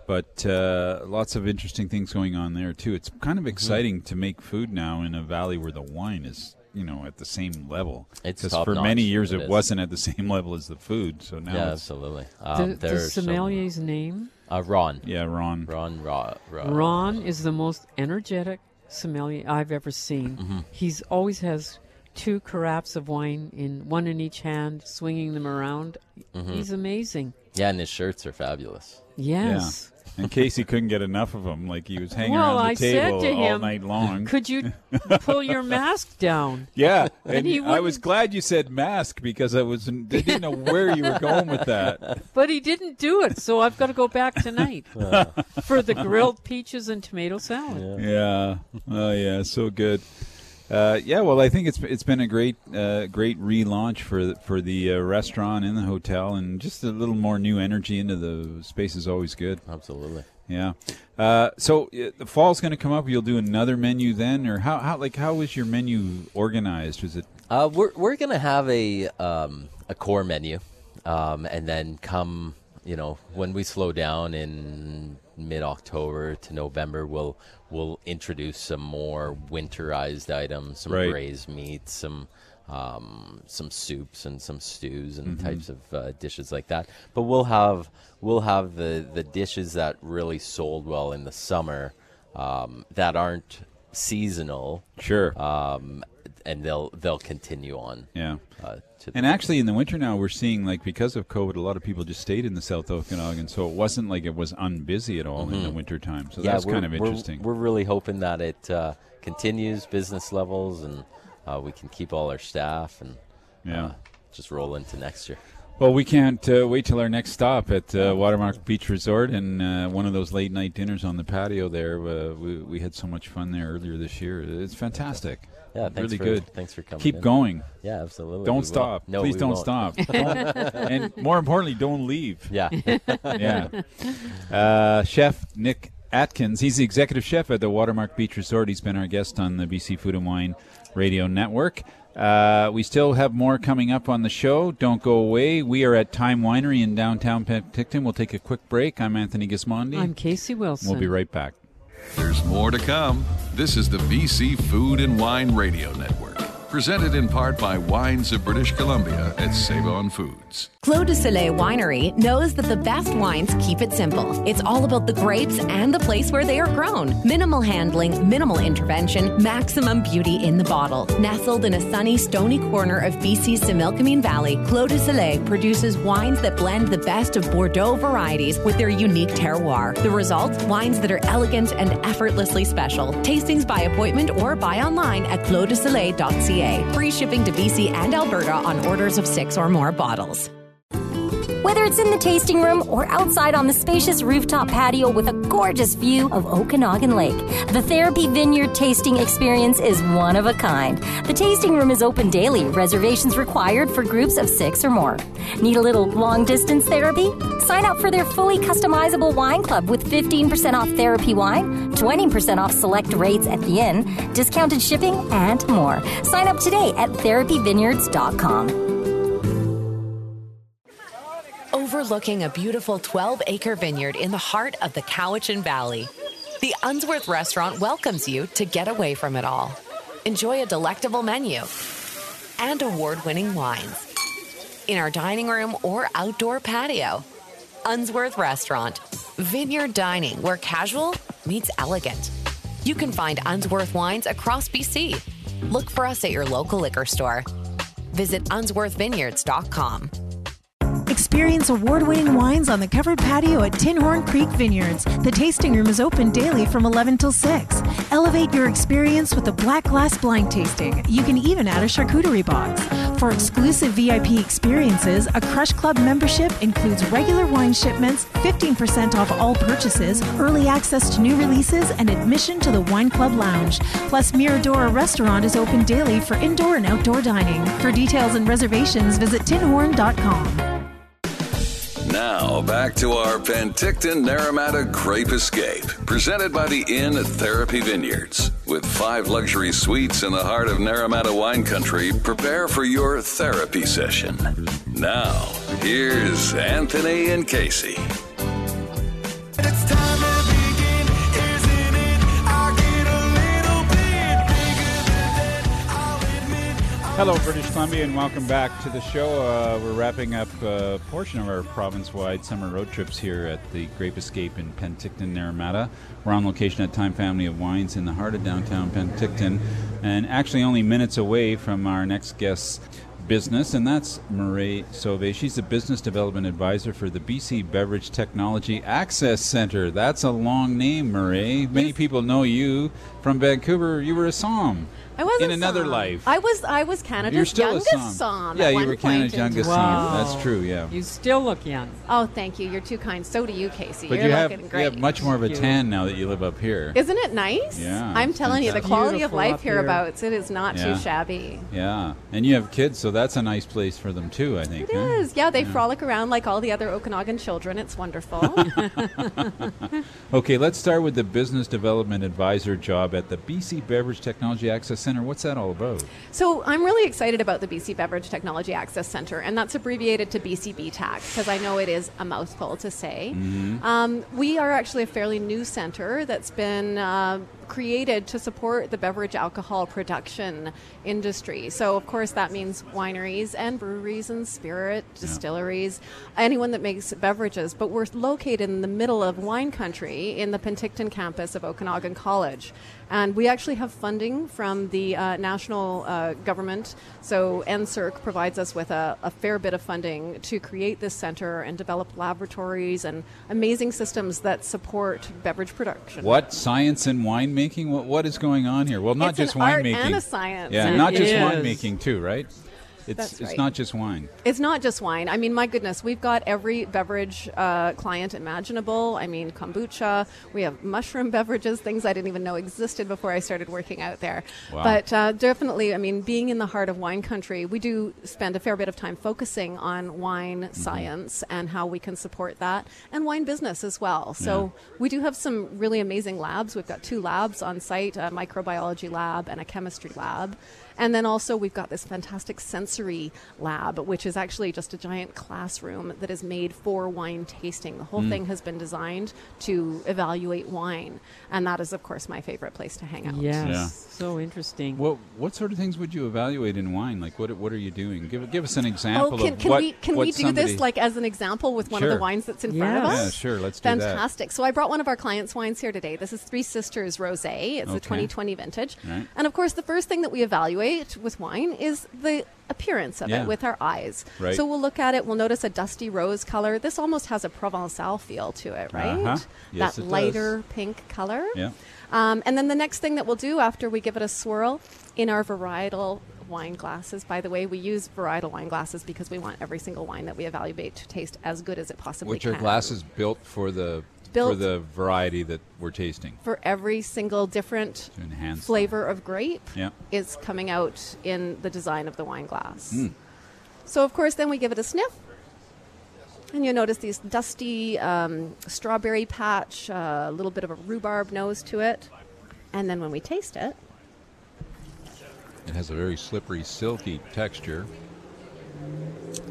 But uh, lots of interesting things going on there too. It's kind Mm-hmm. of exciting to make food now in a valley where the wine is, you know, at the same level. It's 'Cause top for notch. many years It it, is. wasn't at the same level as the food. So now, yeah, absolutely. the, Um, the there's some- sommelier's name? uh, Ron. yeah, Ron. Ron. Ra, Ra, Ron is the most energetic sommelier I've ever seen. Mm-hmm. He's always has two carafes of wine in one in each hand, swinging them around. Mm-hmm. He's amazing. Yeah, and his shirts are fabulous. Yes. Yeah. And Casey couldn't get enough of them. Like he was hanging Well, around the I table said to all him, night long. Could you pull your mask down? Yeah, And and, he I was glad you said mask because I was I didn't know where you were going with that. But he didn't do it, so I've got to go back tonight for the grilled peaches and tomato salad. Yeah. Oh yeah, so good. Uh, yeah, well, I think it's it's been a great uh, great relaunch for the, for the uh, restaurant and the hotel, and just a little more new energy into the space is always good. Absolutely. Yeah. Uh, so uh, the fall's going to come up. You'll do another menu then, or how how like how is your menu organized? Was it Uh, we're we're gonna have a um, a core menu, um, and then come you know when we slow down in mid October to November, we'll we'll introduce some more winterized items, some Right. braised meats, some um, some soups and some stews and Mhm. types of uh, dishes like that. But we'll have we'll have the the dishes that really sold well in the summer um, that aren't seasonal. Sure. Um, and they'll they'll continue on. Yeah. Uh, to And actually, in the winter now, we're seeing like because of COVID, a lot of people just stayed in the South Okanagan, so it wasn't like it was unbusy at all in the Mhm. winter time. So yeah, that's kind of we're- interesting. We're, really hoping that it uh, continues business levels and uh, we can keep all our staff and Yeah. uh, just roll into next year. Well, we can't uh, wait till our next stop at uh, Watermark Beach Resort and uh, one of those late night dinners on the patio there. Uh, we, we had so much fun there earlier this year. It's fantastic. Yeah, thanks really for- good. thanks for coming Keep in. going. Yeah, absolutely, Don't will. stop. No, Please we don't won't. stop. And more importantly, don't leave. Yeah. yeah. Uh, chef Nick Atkins. He's the executive chef at the Watermark Beach Resort. He's been our guest on the BC Food and Wine Radio Network. Uh, we still have more coming up on the show. Don't go away. We are at Time Winery in downtown Penticton. We'll take a quick break. I'm Anthony Gismondi. I'm Casey Wilson. We'll be right back. There's more to come. This is the BC Food and Wine Radio Network. Presented in part by Wines of British Columbia at Save On Foods. Clos du Soleil Winery knows that the best wines keep it simple. It's all about the grapes and the place where they are grown. Minimal handling, minimal intervention, maximum beauty in the bottle. Nestled in a sunny, stony corner of BC's Similkameen Valley, Clos du Soleil produces wines that blend the best of Bordeaux varieties with their unique terroir. The result? Wines that are elegant and effortlessly special. Tastings by appointment or buy online at closdusoleil.ca. Free shipping to BC and Alberta on orders of six or more bottles. Whether it's in the tasting room or outside on the spacious rooftop patio with a gorgeous view of Okanagan Lake, the Therapy Vineyard tasting experience is one of a kind. The tasting room is open daily, reservations required for groups of six or more. Need a little long distance therapy? Sign up for their fully customizable wine club with 15% off therapy wine, 20% off select rates at the inn, discounted shipping, and more. Sign up today at therapyvineyards.com. Overlooking a beautiful 12 acre vineyard in the heart of the Cowichan Valley, the Unsworth restaurant welcomes you to get away from it all. Enjoy a delectable menu and award winning wines in our dining room or outdoor patio. Unsworth Restaurant, vineyard dining where casual meets elegant. You can find Unsworth wines across BC. Look for us at your local liquor store. Visit unsworthvineyards.com. Experience award winning wines on the covered patio at Tinhorn Creek Vineyards. The tasting room is open daily from 11 till 6. Elevate your experience with a black glass blind tasting. You can even add a charcuterie box. For exclusive VIP experiences, a Crush Club membership includes regular wine shipments, 15% off all purchases, early access to new releases, and admission to the Wine Club Lounge. Plus, Miradoro Restaurant is open daily for indoor and outdoor dining. For details and reservations, visit tinhorn.com. Now, back to our Penticton Naramata Grape Escape, presented by the Inn at Therapy Vineyards. With five luxury suites in the heart of Naramata wine country, prepare for your therapy session. Now, here's Anthony and Casey. Hello, British Columbia, and welcome back to the show. Uh, we're wrapping up a portion of our province wide summer road trips here at the Grape Escape in Penticton, Naramata. We're on location at Time Family of Wines in the heart of downtown Penticton, and actually only minutes away from our next guest's business, and that's Marie Sauve. She's the business development advisor for the BC Beverage Technology Access Center. That's a long name, Marie. Many people know you from Vancouver. You were a SOM. I was in a another Som. life. I was I was Canada's You're still a youngest Som. Som. Yeah, you were Canada's youngest time. Som. That's true. Yeah. You still look young. Oh, thank you. You're too kind. So do you, Casey. But You're you have, looking you have much more of a tan now that you live up here. Isn't it nice? Yeah, I'm it's telling you, the fantastic. quality of life up here. hereabouts, it is not Yeah. too shabby. Yeah, and you have kids, so that's a nice place for them too. I think. It huh? is. Yeah, they frolic around like all the other Okanagan children. It's wonderful. Okay, let's start with the business development advisor job at the BC Beverage Technology Access Center. What's that all about? So I'm really excited about the BC Beverage Technology Access Center, and that's abbreviated to BCBTAC because I know it is a mouthful to say. Mhm. Um, we are actually a fairly new center that's been uh, created to support the beverage alcohol production industry. So, of course, that means wineries and breweries and spirit distilleries, anyone that makes beverages. But we're located in the middle of wine country in the Penticton campus of Okanagan College. And we actually have funding from the uh, national uh, government. So NSERC provides us with a, a fair bit of funding to create this center and develop laboratories and amazing systems that support beverage production. What science and winemaking? What what is going on here? Well, not It's an just art winemaking. and a science. Yeah, It not just is. winemaking too, right? It's That's it's not just wine. It's not just wine. I mean, my goodness, we've got every beverage uh, client imaginable. I mean, kombucha. We have mushroom beverages, things I didn't even know existed before I started working out there. Wow. But uh, definitely, I mean, being in the heart of wine country, we do spend a fair bit of time focusing on wine science and how we can support that, and wine business as well. So we do have some really amazing labs. We've got two labs on site: a microbiology lab and a chemistry lab. And then also we've got this fantastic sensory lab, which is actually just a giant classroom that is made for wine tasting. The whole. Mm. thing has been designed to evaluate wine, and that is, of course, my favorite place to hang out. Yes. Yeah. So interesting. What what sort of things would you evaluate in wine? Like what what are you doing? Give give us an example Oh, can, of can what we can what we do this like as an example with one of the wines that's in front of us? Yeah, sure, let's do that. Fantastic. So I brought one of our clients' wines here today. This is Three Sisters Rosé. It's a 2020 vintage. Right. And of course, the first thing that we evaluate with wine is the appearance of Yeah. it with our eyes. Right. So we'll look at it. We'll notice a dusty rose color. This almost has a Provençal feel to it, right? Uh-huh. Yes, that it does. lighter pink color. Yeah. Um, and then the next thing that we'll do after we give it a swirl in our varietal wine glasses. By the way, we use varietal wine glasses because we want every single wine that we evaluate to taste as good as it possibly Which can. Which are glasses built for the for the variety that we're tasting. for every single different flavor of grape Yeah. is coming out in the design of the wine glass. Mm. So, of course, then we give it a sniff. And you notice these dusty um, strawberry patch, uh, a little bit of a rhubarb nose to it. And then when we taste it, It has a very slippery, silky texture,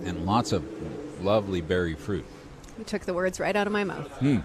and lots of lovely berry fruit. you took the words right out of my mouth. Hmm.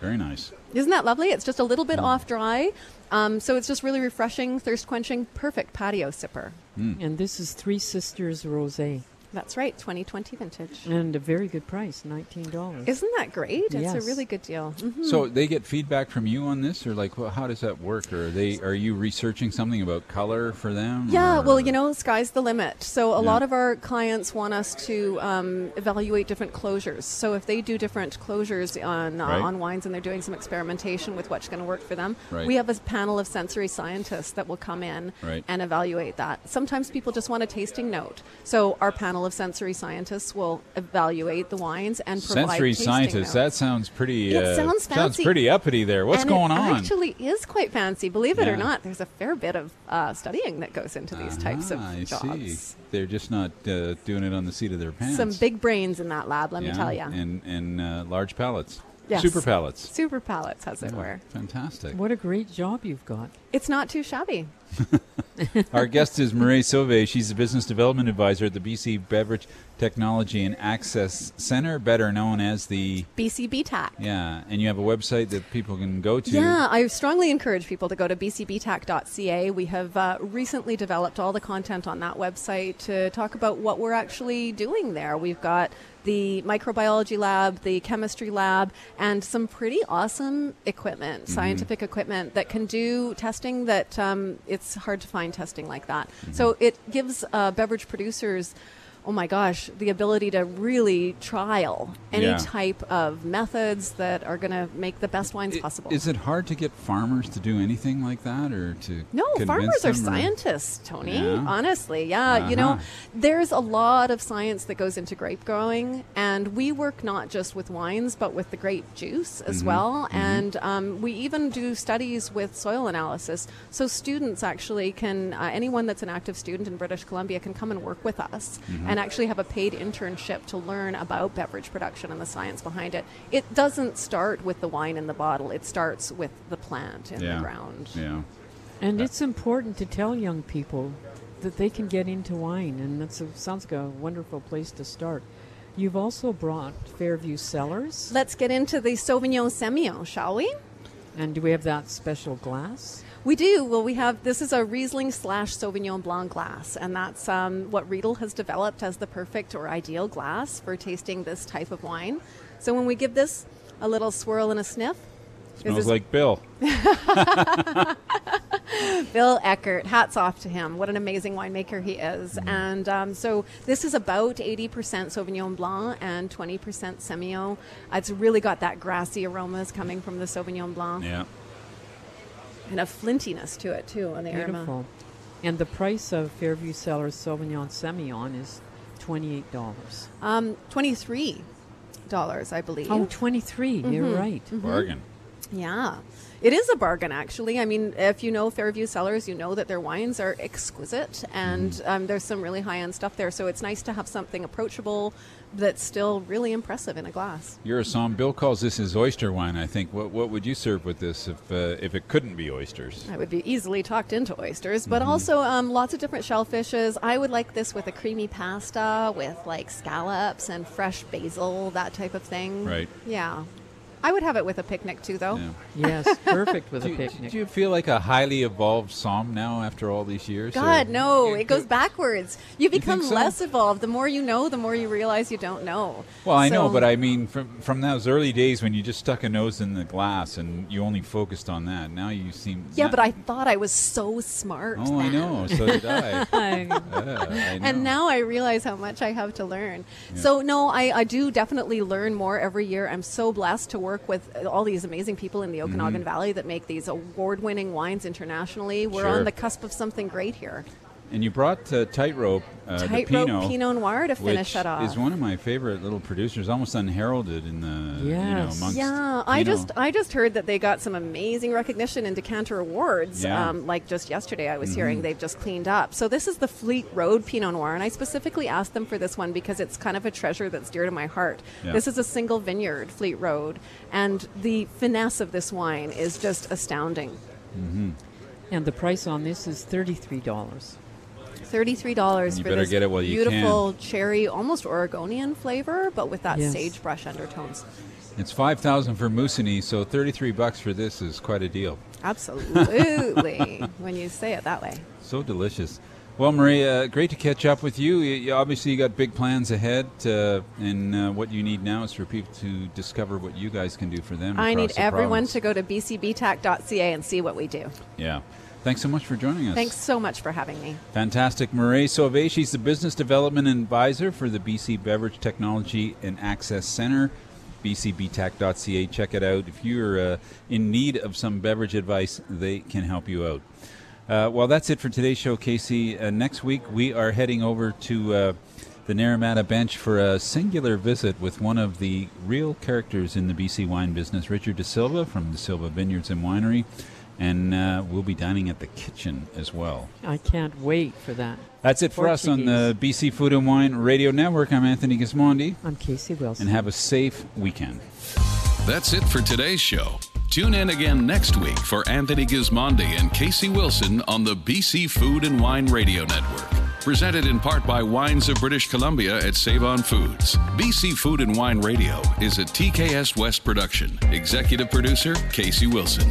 Very nice. Isn't that lovely? It's just a little bit Mm. off dry. Um, so it's just really refreshing, thirst quenching, perfect patio sipper. And this is Three Sisters Rosé. That's right, 2020 vintage. And a very good price, $19. Isn't that great? It's a really good deal. Mhm. So they get feedback from you on this, or like, well, how does that work? Or are they are you researching something about color for them? Yeah, or- well, you know, sky's the limit. So a Yeah. lot of our clients want us to um, evaluate different closures. So if they do different closures on uh, Right. on wines and they're doing some experimentation with what's going to work for them, Right. we have a panel of sensory scientists that will come in Right. and evaluate that. Sometimes people just want a tasting note. So our panel of sensory scientists will evaluate the wines and provide sensory tasting scientist. notes. That sounds pretty. It uh, sounds fancy. Sounds pretty uppity there. What's And going it on? Actually, is quite fancy. Believe it Yeah. or not, there's a fair bit of uh, studying that goes into these types of Ah, I jobs. see. They're just not uh, doing it on the seat of their pants. Some big brains in that lab, let me tell you. And and uh, large pallets. Yes. Super pallets. Super pallets, as it Yeah, were. Fantastic. What a great job you've got. It's not too shabby. Our guest is Marie Sauve. She's a business development advisor at the BC Beverage Technology and Access Center, better known as the BCB TAC. yeah. And you have a website that people can go to. Yeah, I strongly encourage people to go to bcbtac.ca. We have uh, recently developed all the content on that website to talk about what we're actually doing there. We've got the microbiology lab, the chemistry lab, and some pretty awesome equipment, Mm-hmm. scientific equipment that can do testing that um, it's hard to find testing like that. So it gives uh, beverage producers. Oh my gosh, the ability to really trial any Yeah. type of methods that are going to make the best wines possible. Is it hard to get farmers to do anything like that, or to No, farmers are or- scientists, Tony. Yeah? Honestly, yeah. You know, Uh-huh. there's a lot of science that goes into grape growing, and we work not just with wines, but with the grape juice as Mhm. well. Mhm. And um, we even do studies with soil analysis. So students actually can, uh, anyone that's an active student in British Columbia can come and work with us Mhm. And actually have a paid internship to learn about beverage production and the science behind it. It doesn't start with the wine in the bottle. It starts with the plant in yeah. the ground. Yeah. And uh, it's important to tell young people that they can get into wine, and that sounds like a wonderful place to start. You've also brought Fairview Cellars. Let's get into the Sauvignon Semillon, shall we? And do we have that special glass? We do. Well, we have this is a Riesling slash Sauvignon Blanc glass, and that's um, what Riedel has developed as the perfect or ideal glass for tasting this type of wine. So when we give this a little swirl and a sniff, Smells like Bill. Bill Eggert, hats off to him. What an amazing winemaker he is. Mm-hmm. And um, so this is about 80% Sauvignon Blanc and 20% Semillon. It's really got that grassy aromas coming from the Sauvignon Blanc Yeah. And a flintiness to it, too, on the aroma. Beautiful. And the price of Fairview Cellars Sauvignon Semillon is $28. Um, $23, I believe. Oh, 23 You're Mhm. right. Mhm. Bargain. Yeah. It is a bargain, actually. I mean, if you know Fairview Cellars, you know that their wines are exquisite, and Mm. um, there's some really high end stuff there. So it's nice to have something approachable that's still really impressive in a glass. You're a som. Bill calls this his oyster wine. I think. What what would you serve with this if uh, if it couldn't be oysters? I would be easily talked into oysters, but Mm-hmm. also um, lots of different shellfishes. I would like this with a creamy pasta with like scallops and fresh basil, that type of thing. Right. Yeah. I would have it with a picnic too, though. Yes, perfect with do, a picnic. Do you feel like a highly evolved som now after all these years? God, or- no, it goes backwards. You become think so? less evolved. The more you know, the more you realize you don't know. Well, I know, but I mean, from from those early days when you just stuck a nose in the glass and you only focused on that. Now you seem. Yeah, not- but I thought I was so smart. Oh, I know. So did I. I- Yeah, I and now I realize how much I have to learn. Yeah. So no, I, I do definitely learn more every year. I'm so blessed to work with all these amazing people in the Okanagan Mhm. Valley that make these award-winning wines internationally. We're Sure. on the cusp of something great here. And you brought uh, Tightrope, uh, the Tightrope Pinot, Pinot Noir to finish it off. is one of my favorite little producers, almost unheralded in the you know amongst yeah, I just I just heard that they got some amazing recognition in Decanter Awards. Yeah. Um, like just yesterday, I was Mhm. hearing they've just cleaned up. So this is the Fleet Road Pinot Noir, and I specifically asked them for this one because it's kind of a treasure that's dear to my heart. Yeah. This is a single vineyard, Fleet Road, and the finesse of this wine is just astounding. Mm-hmm. And the price on this is thirty-three dollars. Thirty-three dollars You for better this get it while you beautiful cherry, almost Oregonian flavor, but with that Yes. sagebrush undertones. It's five thousand for Musigny, so thirty-three bucks for this is quite a deal. Absolutely, when you say it that way. So delicious. Well, Maria, great to catch up with you. You, you obviously you got big plans ahead, uh, and uh, what you need now is for people to discover what you guys can do for them. I need the everyone province. to go to bcbtac.ca and see what we do. Yeah. Thanks so much for joining us. Thanks so much for having me. Fantastic. Marie Sauvé, she's the Business Development Advisor for the BC Beverage Technology and Access Center, bcbtac.ca. Check it out. If you're uh, in need of some beverage advice, they can help you out. Uh, well, that's it for today's show, Casey. Uh, next week, we are heading over to uh, the Naramata Bench for a singular visit with one of the real characters in the BC wine business, Richard Da Silva from Da Silva Vineyards and Winery. And uh, we'll be dining at the kitchen as well. I can't wait for that. That's it for us on the BC Food and Wine Radio Network. I'm Anthony Gismondi. I'm Casey Wilson. And have a safe weekend. That's it for today's show. Tune in again next week for Anthony Gismondi and Casey Wilson on the BC Food and Wine Radio Network. Presented in part by Wines of British Columbia at Save On Foods. BC Food and Wine Radio is a TKS West production. Executive producer Casey Wilson.